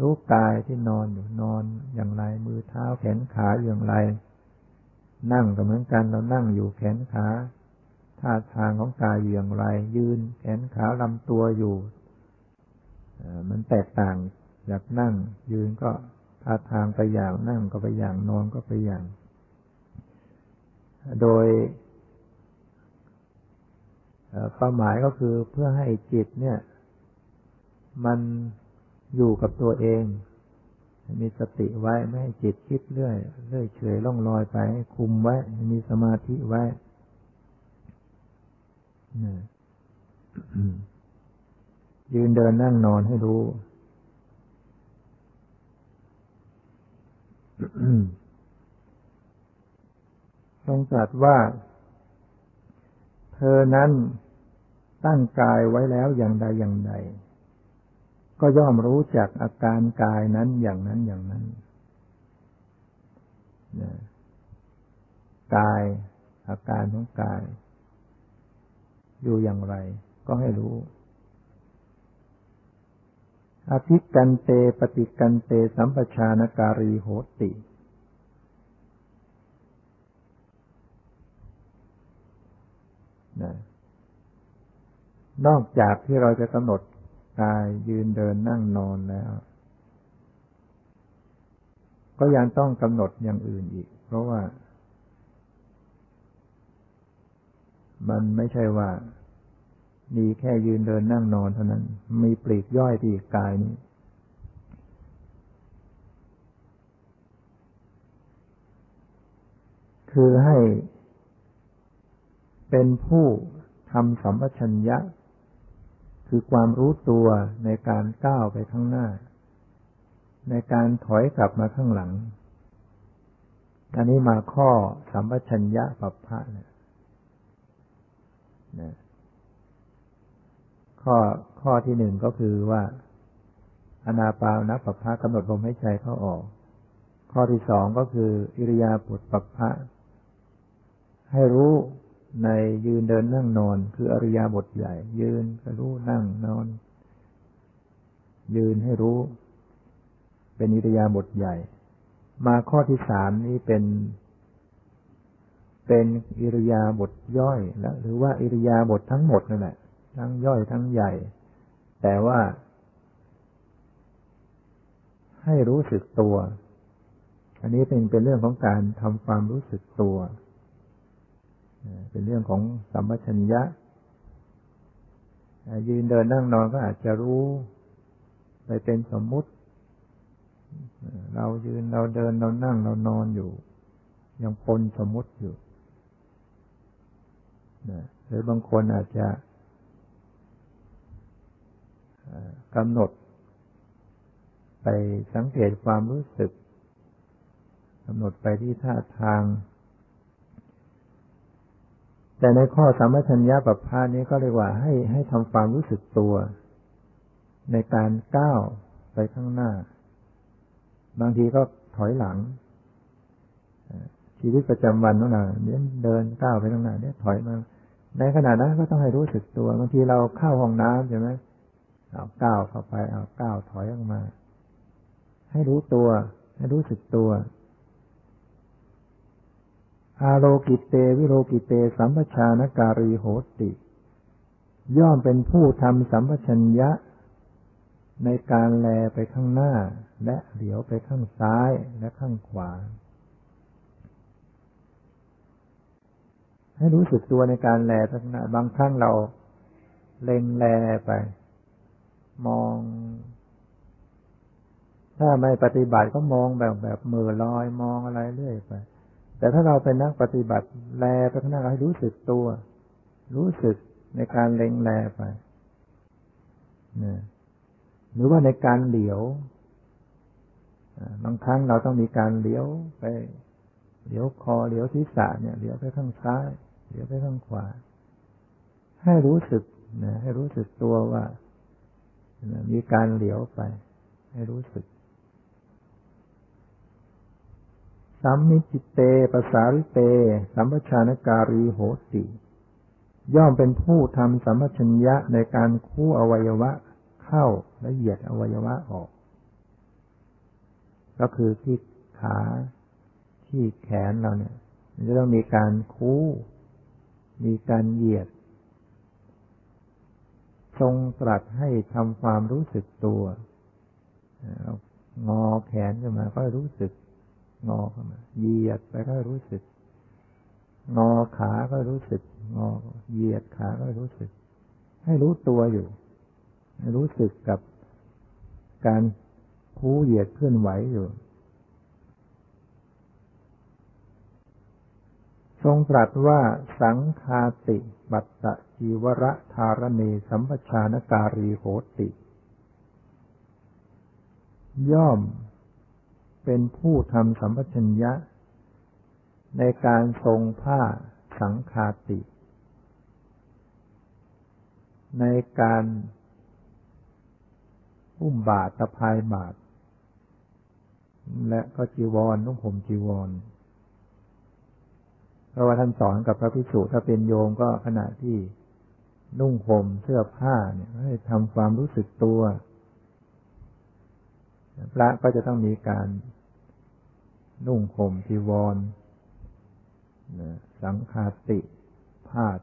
รู้กายที่นอนอยู่นอนอย่างไร มือเท้าแขนขาอย่างไร นั่งก็เหมือนกันเรานั่งอยู่แขนขาท่าทางของกายอย่างไร ยืนแขนขาลำตัวอยู่มันแตกต่าง จากนั่ง ยืนก็ท่าทางไปอย่างนั่งก็ไปอย่างนอนก็ไปอย่าง โดยความหมายก็คือเพื่อให้จิตเนี่ย มันอยู่กับตัวเอง มีสติไว้ไม่ให้จิตคิดเรื่อยเรื่อยเฉยล่องลอยไปคุมไว้ มีสมาธิไว้ยืนเดินนั่งนอนให้รู้ ทรงตรัสว่า เธอนั้นตั้งกายไว้แล้วอย่างใดอย่างใด ก็ย่อมรู้จักอาการกายนั้นอย่างนั้นอย่างนั้นกาย อาการของกาย อยู่อย่างไร ก็ให้รู้ อภิกันเตปฏิกันเตสัมปชานการีโหตินนอกจากที่เราจะกำหนดกายยืนเดินนั่งนอนแล้ว ก็ยังต้องกำหนดอย่างอื่นอีก เพราะว่า มันไม่ใช่ว่า มีแค่ยืนเดินนั่งนอนเท่านั้น มีปลีกย่อยที่กายนี้ คือให้เป็นผู้ทำสัมปชัญญะ คือความรู้ตัวในการก้าวไปข้างหน้า ในการถอยกลับมาข้างหลัง อันนี้มาข้อสัมปชัญญะปัปพะเนี่ย ข้อข้อที่หนึ่งก็คือว่าอนาปานปัปพะกำหนดลมใหายใจเข้าออก ข้อที่สองก็คืออิริยาบถปัปพะให้รู้ในยืนเดินนั่งนอน คืออริยาบทใหญ่ ยืนก็รู้นั่งนอน ยืนให้รู้ เป็นอิริยาบทใหญ่ มาข้อที่สามนี้เป็น เป็นอิริยาบทย่อยแล้วหรือว่าอิริยาบททั้งหมดนั่นแหละ ทั้งย่อยทั้งใหญ่ แต่ว่า ให้รู้สึกตัว อันนี้เป็นเป็นเรื่องของการทำความรู้สึกตัว เป็นเรื่องของสัมปชัญญะ ยืนเดินนั่งนอนก็อาจจะรู้ไปเป็นสมมุติเรายืนเราเดินเรานั่งเรานอนอยู่ ยังปนสมมุติอยู่หรือบางคนอาจจะ กำหนด ไปสังเกตความรู้สึกกำหนดไปที่ท่าทาง แต่ในข้อสัมปชัญญะประพานี้ก็เรียกว่าให้ให้ทำความรู้สึกตัว ในการก้าวไปข้างหน้า บางทีก็ถอยหลัง ชีวิตประจำวันนั่นแหละเนี่ยเดินก้าวไปข้างหน้าเนี่ยถอยมาในขณะนั้นก็ต้องให้รู้สึกตัวบางทีเราเข้าห้องน้ำใช่ไหม เอาก้าวเข้าไป เอาก้าวถอยออกมา ให้รู้ตัว ให้รู้สึกตัวอาโลกิเต วิโลกิเต สัมปชานการีโหติ ย่อมเป็นผู้ทำสัมปชัญญะ ในการแลไปข้างหน้า และเหลียวไปข้างซ้ายและข้างขวา ให้รู้สึกตัวในการแลไปข้างหน้า บางครั้งเราเล็งแลไป มอง ถ้าไม่ปฏิบัติก็มองแบบแบบมือลอยมองอะไรเรื่อยไป แต่ถ้าเราเป็นนักปฏิบัติแลไปข้างหน้าให้รู้สึกตัว รู้สึกในการเล็งแลไปนะหรือว่าในการเหลียวบางครั้งเราต้องมีการเลี้ยวไปเหลียวคอเหลียวศีรษะเนี่ยเหลียวไปข้างซ้ายเหลียวไปข้างขวา ให้รู้สึกนะให้รู้สึกตัวว่า มีการเหลียวไป ให้รู้สึกสัมมิจิเตปสาริเต สัมปชานการีโหติ ย่อมเป็นผู้ทำสัมปชัญญะในการคู่อวัยวะเข้าและเหยียดอวัยวะออก ก็คือที่ขาที่แขนเราเนี่ย มันจะต้องมีการคู่ มีการเหยียด ทรงตรัสให้ทำความรู้สึกตัว งอแขนขึ้นมาก็รู้สึก งอขึ้นมาเหยียดไปก็รู้สึก งอขาก็รู้สึก งอเหยียดขาก็รู้สึก ให้รู้ตัวอยู่รู้สึกกับการพูเหยียดเคลื่อนไหวอยู่ ทรงตรัสว่าสังคาติบัตตจีวระธารเนสัมปชานการีโหติ ย่อมเป็นผู้ทำสัมปชัญญะ ในการทรงผ้าสังคาติ ในการอุ้มบาตรตะพายบาตรและก็จีวรนุ่งห่มจีวร เพราะว่าท่านสอนกับพระภิกษุถ้าเป็นโยมก็ขณะที่นุ่งห่มเสื้อผ้าเนี่ยให้ทำความรู้สึกตัวพระก็จะต้องมีการนุ่งห่มจีวรสังคาติพาด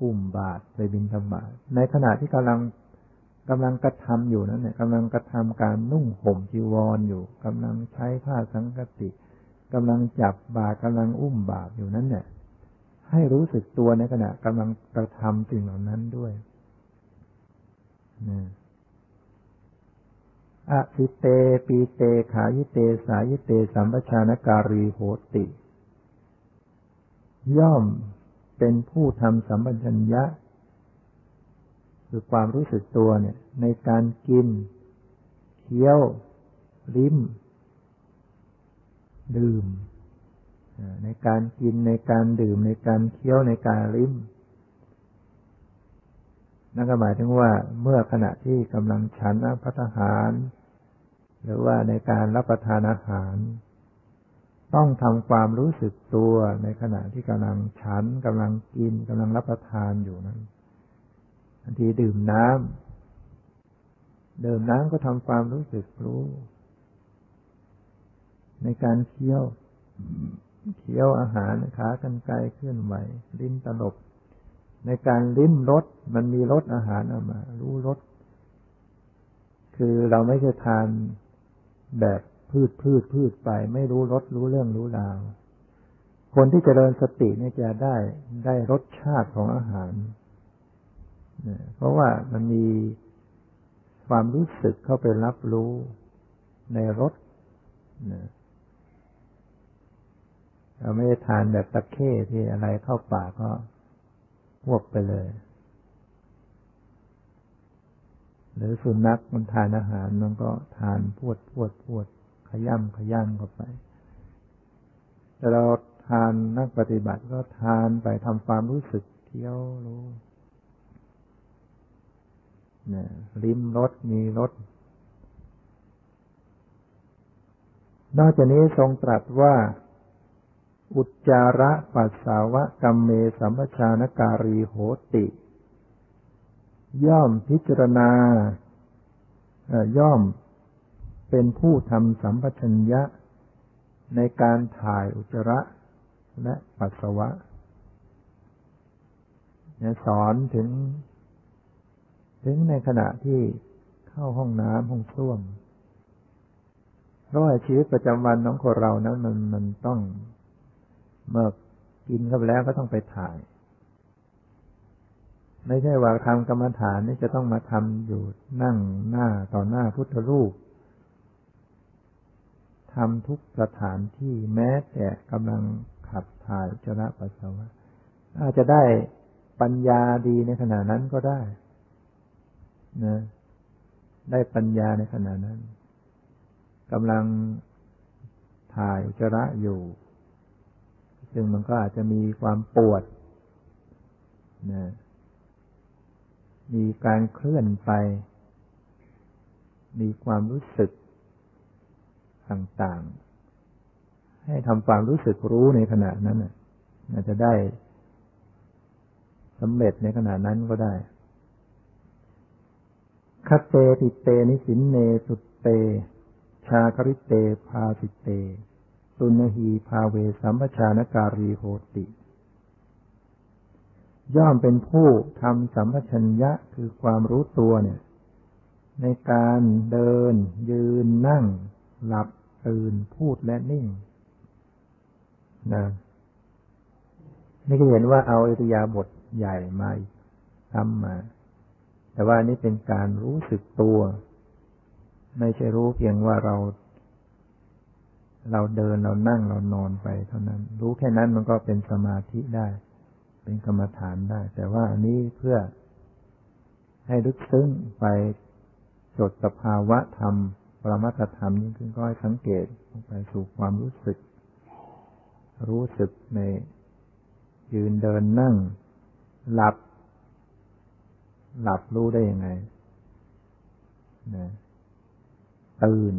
อุ้มบาทไปบินธบาตในขณะที่กำลังกำลังกระทำอยู่นั้นเนี่ยกำลังกระทำการนุ่งห่มจีวรออยู่กำลังใช้ผ้าสังคติ กำลังจับบาตรกำลังอุ้มบาตรอยู่นั้นเนี่ยให้รู้สึกตัวในขณะกำลังกระทำสิ่งเหล่านั้นด้วยนะอสิเตปีเตขายิเต สายิเต สัมปชานการีโหติ ย่อมเป็นผู้ทำสัมปชัญญะ คือความรู้สึกตัวเนี่ย ในการกิน เคี้ยว ลิ้ม ดื่ม ในการกินในการดื่ม ในการเคี้ยวในการลิ้มนั่นก็หมายถึงว่าเมื่อขณะที่กำลังฉันพัฒหาร หรือว่าในการรับประทานอาหาร ต้องทำความรู้สึกตัวในขณะที่กำลังฉันกำลังกินกำลังรับประทานอยู่นั้นบางทีดื่มน้ำดื่มน้ำก็ทำความรู้สึกรู้ ในการเคี้ยวเคี้ยวอาหารขากันไกลเคลื่อนไหวลิ้นตลบ ในการลิ้มรสมันมีรสอาหารออกมา รู้รสคือเราไม่ใช่ทานแบบพืชพืชพืชไป ไม่รู้รสรู้เรื่องรู้ราว คนที่จเจริญสติเนี่ยจะได้ได้รสชาติของอาหารเพราะว่ามันมีความรู้สึกเข้าไปรับรู้ในรส เราไม่ได้ทานแบบตะเข้ที่อะไรเข้าปากก็พวกไปเลย หรือสุนัขมันทานอาหารมันก็ทานพวดพวดพวด ขย่ำขย่ำเข้าไป แต่เราทานนักปฏิบัติก็ทานไปทำความรู้สึกเที่ยวรู้เนี่ยลิ้มรสมีรสนอกจากนี้ทรงตรัสว่า อุจจาระปัสสาวะกัมเมสัมปชานการีโหติ ย่อมพิจารณา ย่อมเป็นผู้ทำสัมปชัญญะ ในการถ่ายอุจจาระและปัสสาวะสอนถึง ถึงในขณะที่เข้าห้องน้ำห้องส้วมเพราะชีวิตประจำวันของคนเรานั้นมันมันต้อง เมื่อกินเข้าไปแล้วก็ต้องไปถ่าย ไม่ใช่ว่าทำกรรมฐานนี่จะต้องมาทำอยู่นั่งหน้าต่อหน้าพุทธรูปทำทุกสถานที่แม้แต่กำลังขับถ่ายจระปัสสาวะอาจจะได้ปัญญาดีในขณะนั้นก็ได้นะได้ปัญญาในขณะนั้นกำลังถ่ายจระอยู่ ซึ่งมันก็อาจจะมีความปวดนะมีการเคลื่อนไป มีความรู้สึกต่างๆ ให้ทำความรู้สึกรู้ในขณะนั้นอาจจะได้สำเร็จในขณะนั้นก็ได้คะเต ฐิเตนิสินเนสุตเต ชาคะริเต ภาสิเต ตุณหีภาเวสัมปะชานะการีโหติ ย่อมเป็นผู้ทำสัมปชัญญะคือความรู้ตัวเนี่ย ในการเดิน ยืนนั่ง หลับตื่นพูดและนิ่งนะนี่ก็เห็นว่าเอาอิริยาบถใหญ่มาทำมา แต่ว่านี่เป็นการรู้สึกตัว ไม่ใช่รู้เพียงว่าเรา เราเดินเรานั่งเรานอนไปเท่านั้น รู้แค่นั้นมันก็เป็นสมาธิได้ เป็นกรรมฐานได้ แต่ว่าอันนี้เพื่อให้ลึกซึ้งไปจดสภาวะธรรม ปรมัตธรรมยิ่งขึ้นก็ให้สังเกตลงไปสู่ความรู้สึก รู้สึกในยืนเดินนั่ง หลับ หลับรู้ได้ยังไงนะตื่น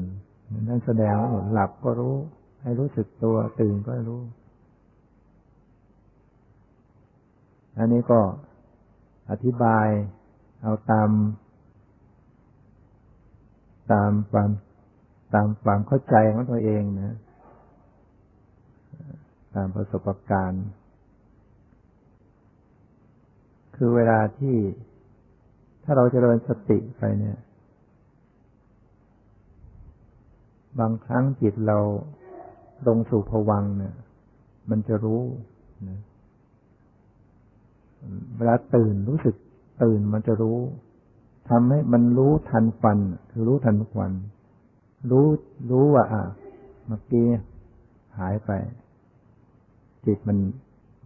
นั่นแสดงว่าหลับก็รู้ ให้รู้สึกตัวตื่นก็รู้ อันนี้ก็อธิบายเอาตาม ตามความตามความเข้าใจของตัวเองนะ ตามประสบการณ์ คือเวลาที่ถ้าเราจเจริญสติไปเนี่ย บางครั้งจิตเราลงสู่ผวังเนี่ย มันจะรู้นะเวลาตื่นรู้สึกตื่นมันจะรู้ทำให้มันรู้ทันฟัน คือรู้ทันควัน รู้รู้ว่า อะเมื่อกี้หายไป จิตมัน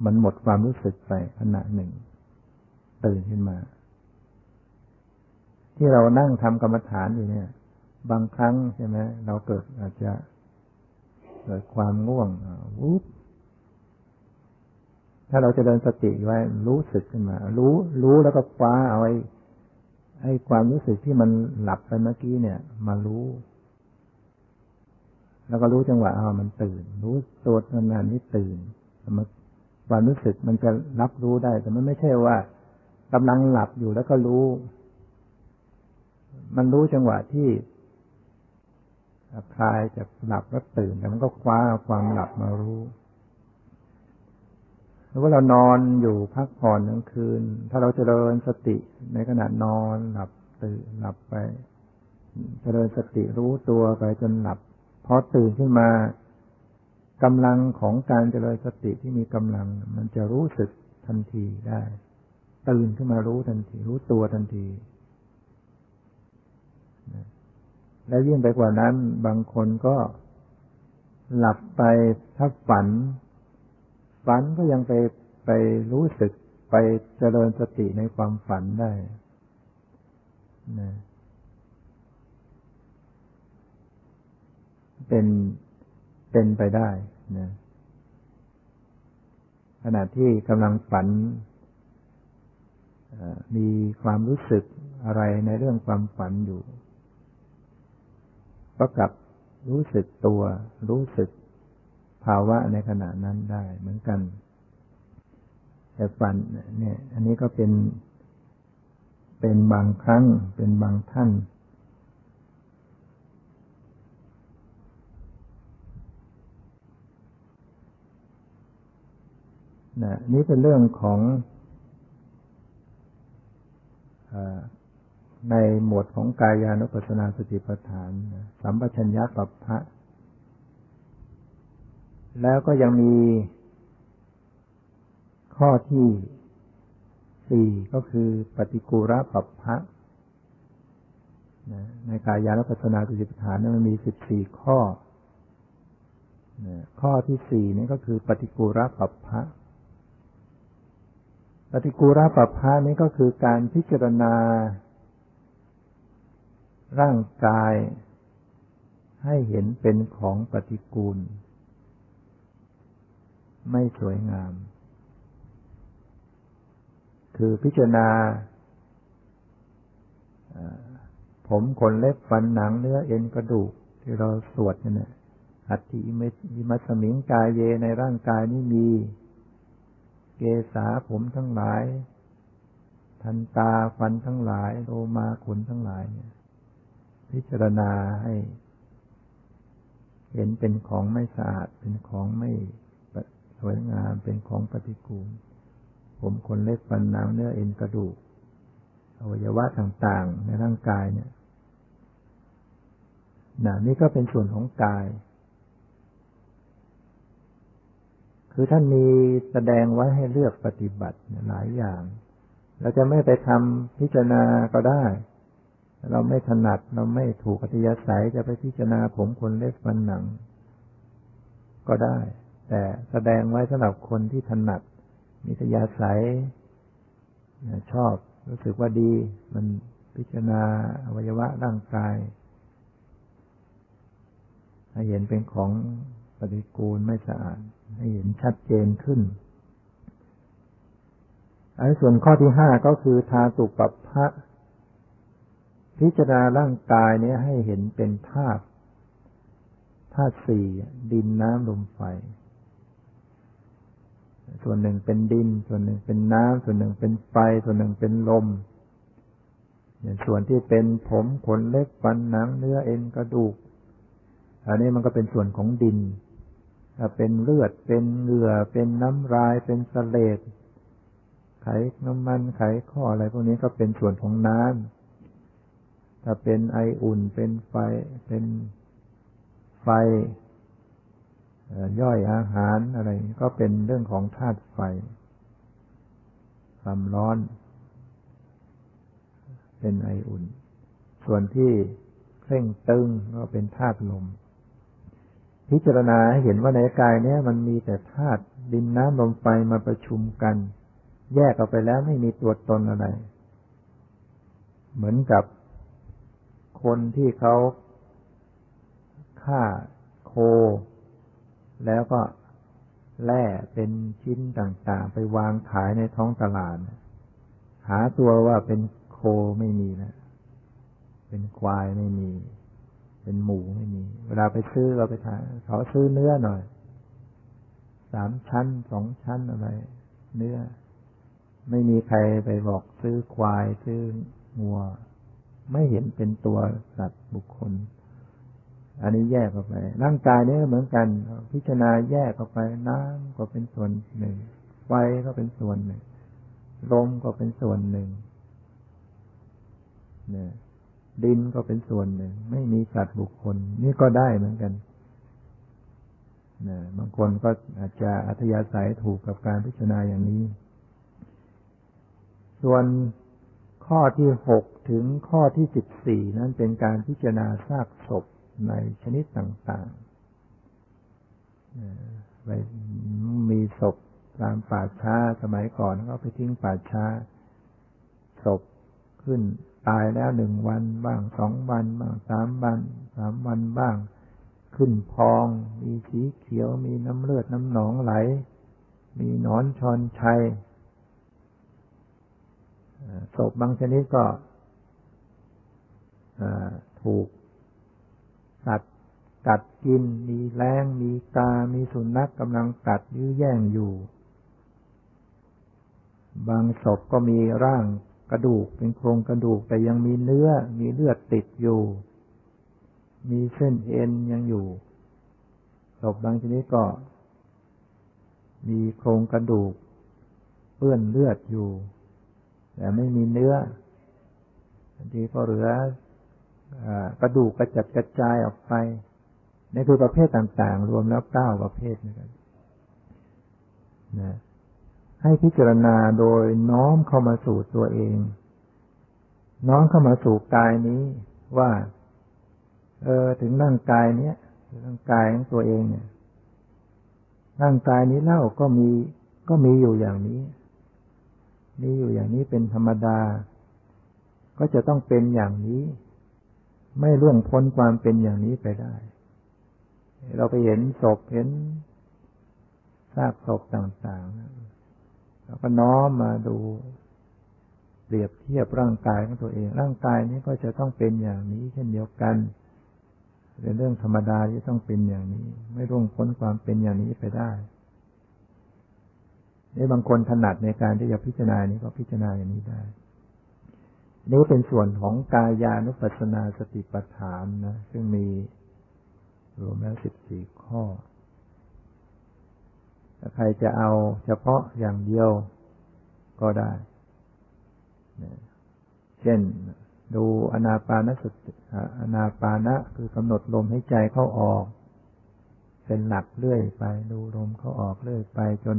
มันหมดความรู้สึกไปขณะหนึ่ง ตื่นขึ้นมา ที่เรานั่งทำกรรมฐานอยู่เนี่ย บางครั้งใช่ไหมเราเกิดอาจจะเกิดความง่วงวุบถ้าเราจะเดินสติไว้รู้สึกขึ้นมา รู้รู้แล้วก็คว้าเอาไอ้ไอ้ความรู้สึกที่มันหลับไปเมื่อกี้เนี่ย มารู้ แล้วก็รู้จังหวะอ่ามันตื่น รู้ตัวนานนี้ตื่นมันความรู้สึกมันจะรับรู้ได้ แต่มันไม่ใช่ว่ากำลังหลับอยู่แล้วก็รู้ มันรู้จังหวะที่ คลายจากหลับแล้วตื่นแต่มันก็คว้าความหลับมารู้หรือว่าเรานอนอยู่พักผ่อนกลางคืน ถ้าเราจเจริญสติในขณะนอนหลับตื่นหลับไปจเจริญสติรู้ตัวไปจนหลับพอตื่นขึ้นมากำลังของการเจริญสติที่มีกำลัง มันจะรู้สึกทันทีได้ ตื่นขึ้นมารู้ทันที รู้ตัวทันที และยิ่งไปกว่านั้น บางคนก็หลับไปถ้าฝัน ฝันก็ยังไปไปรู้สึกไปเจริญสติในความฝันได้นะเป็นเป็นไปได้นะขณะที่กำลังฝันมีความรู้สึกอะไรในเรื่องความฝันอยู่ ก็กลับรู้สึกตัว รู้สึกภาวะในขณะนั้นได้เหมือนกัน แต่ฝันเนี่ย อันนี้ก็เป็นเป็นบางครั้งเป็นบางท่าน นะ นี่เป็นเรื่องของอ ในหมวดของกายานุปัสสนาสติปัฏฐาน สัมปชัญญะปัปพะแล้วก็ยังมีข้อที่สี่ก็คือปฏิกูระปัปพะในกายานุปัสสนาสติปัฏฐานนั้นมันมีสิบสี่ข้อ ข้อที่สี่นี่ก็คือปฏิกูระปัปพะปฏิกูรปัปพานี้ก็คือการพิจารณา ร่างกายให้เห็นเป็นของปฏิกูล ไม่สวยงาม คือพิจารณาผมขนเล็บฟันหนังเนื้อเอ็นกระดูก ที่เราสวดเนี่ยอัติอิมัสมิงกายเยในร่างกายนี้มี เกษาผมทั้งหลาย ทันตาฟันทั้งหลายโลมาขนทั้งหลายเนี่ย พิจารณาให้เห็นเป็นของไม่สะอาด เป็นของไม่สวยงาม เป็นของปฏิกูล ผมขนเล็บฟันหนังเนื้อเอ็นกระดูก อวัยวะต่างๆ ในร่างกายเนี่ยนะนี่ก็เป็นส่วนของกาย คือท่านมีแสดงไว้ให้เลือกปฏิบัติหลายอย่าง เราจะไม่ไปทำพิจารณาก็ได้ เราไม่ถนัดเราไม่ถูกปฏิยาศัยจะไปพิจารณาผมคนเล็กฟันหนัง ก็ได้ แต่แสดงไว้สำหรับคนที่ถนัด มีทยาศัยชอบรู้สึกว่าดี มันพิจารณาอวัยวะร่างกายให้เห็นเป็นของปฏิกูลไม่สะอาด ให้เห็นชัดเจนขึ้นอันส่วนข้อที่ห้าก็คือทาตุปัปพะ พิจารณาร่างกายนี้ให้เห็นเป็นธาตุธาตุสี่ดินน้ำลมไฟ ส่วนหนึ่งเป็นดิน ส่วนหนึ่งเป็นน้ำส่วนหนึ่งเป็นไฟ ส่วนหนึ่งเป็นลมอย่างส่วนที่เป็นผมขนเล็บฟันหนังเนื้อเอ็นกระดูก อันนี้มันก็เป็นส่วนของดินถ้าเป็นเลือดเป็นเหงื่อเป็นน้ำลายเป็นสเลดไขน้ำมันไขข้ออะไรพวกนี้ก็เป็นส่วนของน้ำ ถ้าเป็นไออุ่นเป็นไฟเป็นไฟย่อยอาหารอะไร ก็เป็นเรื่องของธาตุไฟ ความร้อน เป็นไออุ่น ส่วนที่เคร่งตึงก็เป็นธาตุลม พิจารณาเห็นว่าในกายนี้มันมีแต่ธาตุดินน้ำลมไฟมาประชุมกัน แยกออกไปแล้วไม่มีตัวตนอะไร เหมือนกับ คนที่เขาฆ่าโค แล้วก็แล่เป็นชิ้นต่างๆ ไปวางขายในท้องตลาด หาตัวว่าเป็นโคไม่มีนะ เป็นควายไม่มี เป็นหมูไม่มี เวลาไปซื้อเราไปถามเขาซื้อเนื้อหน่อย สามชั้นสองชั้นอะไร เนื้อ ไม่มีใครไปบอกซื้อควายซื้องัว ไม่เห็นเป็นตัวสัตว์บุคคล อันนี้แยกออกไป ร่างกายนี้เหมือนกัน พิจารณาแยกออกไปน้ำก็เป็นส่วนหนึ่ง ไฟก็เป็นส่วนหนึ่ง ลมก็เป็นส่วนหนึ่งเนี่ยดินก็เป็นส่วนหนึ่ง ไม่มีสัตว์บุคคล นี่ก็ได้เหมือนกันนะบางคนก็อาจจะอัธยาศัยถูกกับการพิจารณาอย่างนี้ ส่วน ข้อที่หกถึงข้อที่สิบสี่นั้นเป็นการพิจารณาซากศพในชนิดต่างๆไปมีศพตามป่าช้าสมัยก่อนก็ไปทิ้งป่าช้า ศพขึ้นตายแล้วหนึ่งวันบ้างสองวันบ้างสามวันสามวันบ้าง ขึ้นพอง มีสีเขียว มีน้ำเลือดน้ำหนองไหล มีนอนชอนชัย ศพบางชนิดก็ถูกสัตว์กัดกิน มีแรงมีกา มีสุนัขกกำลังกัดยื้อแย่งอยู่ บางศพก็มีร่างกระดูกเป็นโครงกระดูกแต่ยังมีเนื้อ มีเลือดติดอยู่ มีเส้นเอ็นยังอยู่ศพบางชนิดก็ มีโครงกระดูกเปื้อนเลือดอยู่ แต่ไม่มีเนื้อบางทีก็เหลือกระดูกกระจัดกระจายออกไปนี่คือประเภทต่างๆ รวมแล้วเก้าประเภทนะครับนะให้พิจารณาโดยน้อมเข้ามาสู่ตัวเอง น้อมเข้ามาสู่กายนี้ว่า เออถึงร่างกายเนี้ยร่างกายของตัวเองเนี่ยร่างกายนี้เล่าก็มีก็มีอยู่อย่างนี้ มีอยู่อย่างนี้เป็นธรรมดา ก็จะต้องเป็นอย่างนี้ ไม่ล่วงพ้นความเป็นอย่างนี้ไปได้ เราไปเห็นศพเห็นซากศพต่างๆเราก็น้อมมาดูเปรียบเทียบร่างกายของตัวเอง ร่างกายนี้ก็จะต้องเป็นอย่างนี้ เช่นเดียวกัน เป็นเรื่องธรรมดาที่ต้องเป็นอย่างนี้ ไม่ร่วงพ้นความเป็นอย่างนี้ไปได้ นี่บางคนถนัดในการที่จะพิจารณานี้ก็พิจารณาอย่างนี้ได้ นี่เป็นส่วนของกายานุปัสสนาสติปัฏฐานนะซึ่งมีรวมแล้วสิบสี่ข้อถ้าใครจะเอาเฉพาะอย่างเดียวก็ได้ เช่น ดูอนาปานสติอนาปานะคือกำหนดลมให้ใจเข้าออก เป็นหลักเรื่อยไป ดูลมเข้าออกเรื่อยไปจน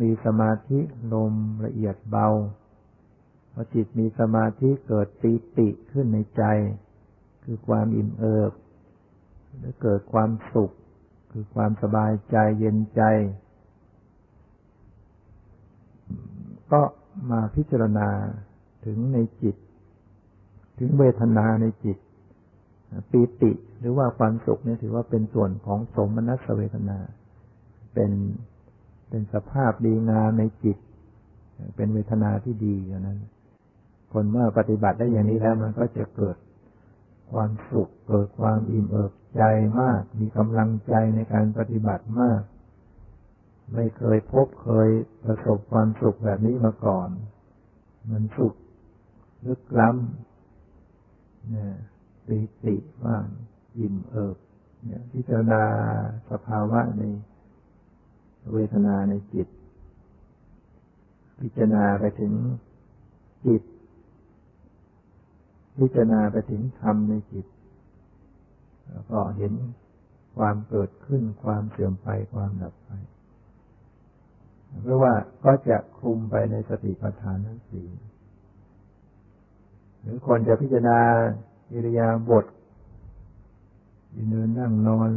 มีสมาธิลมละเอียดเบาพอจิตมีสมาธิเกิดปีติขึ้นในใจ คือความอิ่มเอิบหรือเกิดความสุข คือความสบายใจเย็นใจ ก็มาพิจารณาถึงในจิต ถึงเวทนาในจิตปีติหรือว่าความสุขนี่ถือว่าเป็นส่วนของสมนัสเวทนา เป็น เป็นสภาพดีงามในจิต เป็นเวทนาที่ดีอย่างนั้น คนเมื่อปฏิบัติได้อย่างนี้แล้วมันก็จะเกิดความสุข เกิดความอิ่มเอิบใจมาก มีกำลังใจในการปฏิบัติมาก ไม่เคยพบเคยประสบความสุขแบบนี้มาก่อน มันสุขลึกล้ำเนี่ยปีติบ้างอิ่มเอิบเนี่ยพิจารณาสภาวะใน เวทนาในจิต พิจารณาไปถึงจิต พิจารณาไปถึงธรรมในจิต แล้วก็เห็นความเกิดขึ้นความเสื่อมไปความดับไปเพราะว่าก็จะคลุมไปในสติปัฏฐานทั้งสี่หรือคนจะพิจารณาอิริยาบถยืนเดินนั่งนอน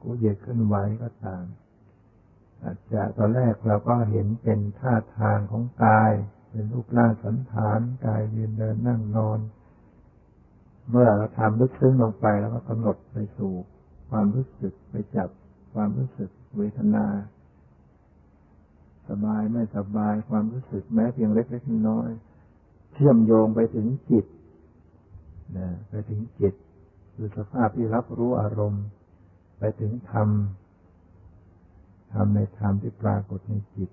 กูเหยียดขึ้นไหวก็ตาม อาจจะตอนแรกเราก็เห็นเป็นท่าทางของกาย เป็นรูปร่างสันฐานกายยืนเดินนั่งนอน เมื่อเราทำลึกซึ้งลงไปแล้วก็กำหนดไปสู่ความรู้สึกไปจับความรู้สึกเวทนา สบายไม่สบายความรู้สึกแม้เพียงเล็กๆน้อยเชื่อมโยงไปถึงจิตนะไปถึงจิตคือสภาพที่รับรู้อารมณ์ ไปถึงธรรม ทำในธรรมที่ปรากฏในจิต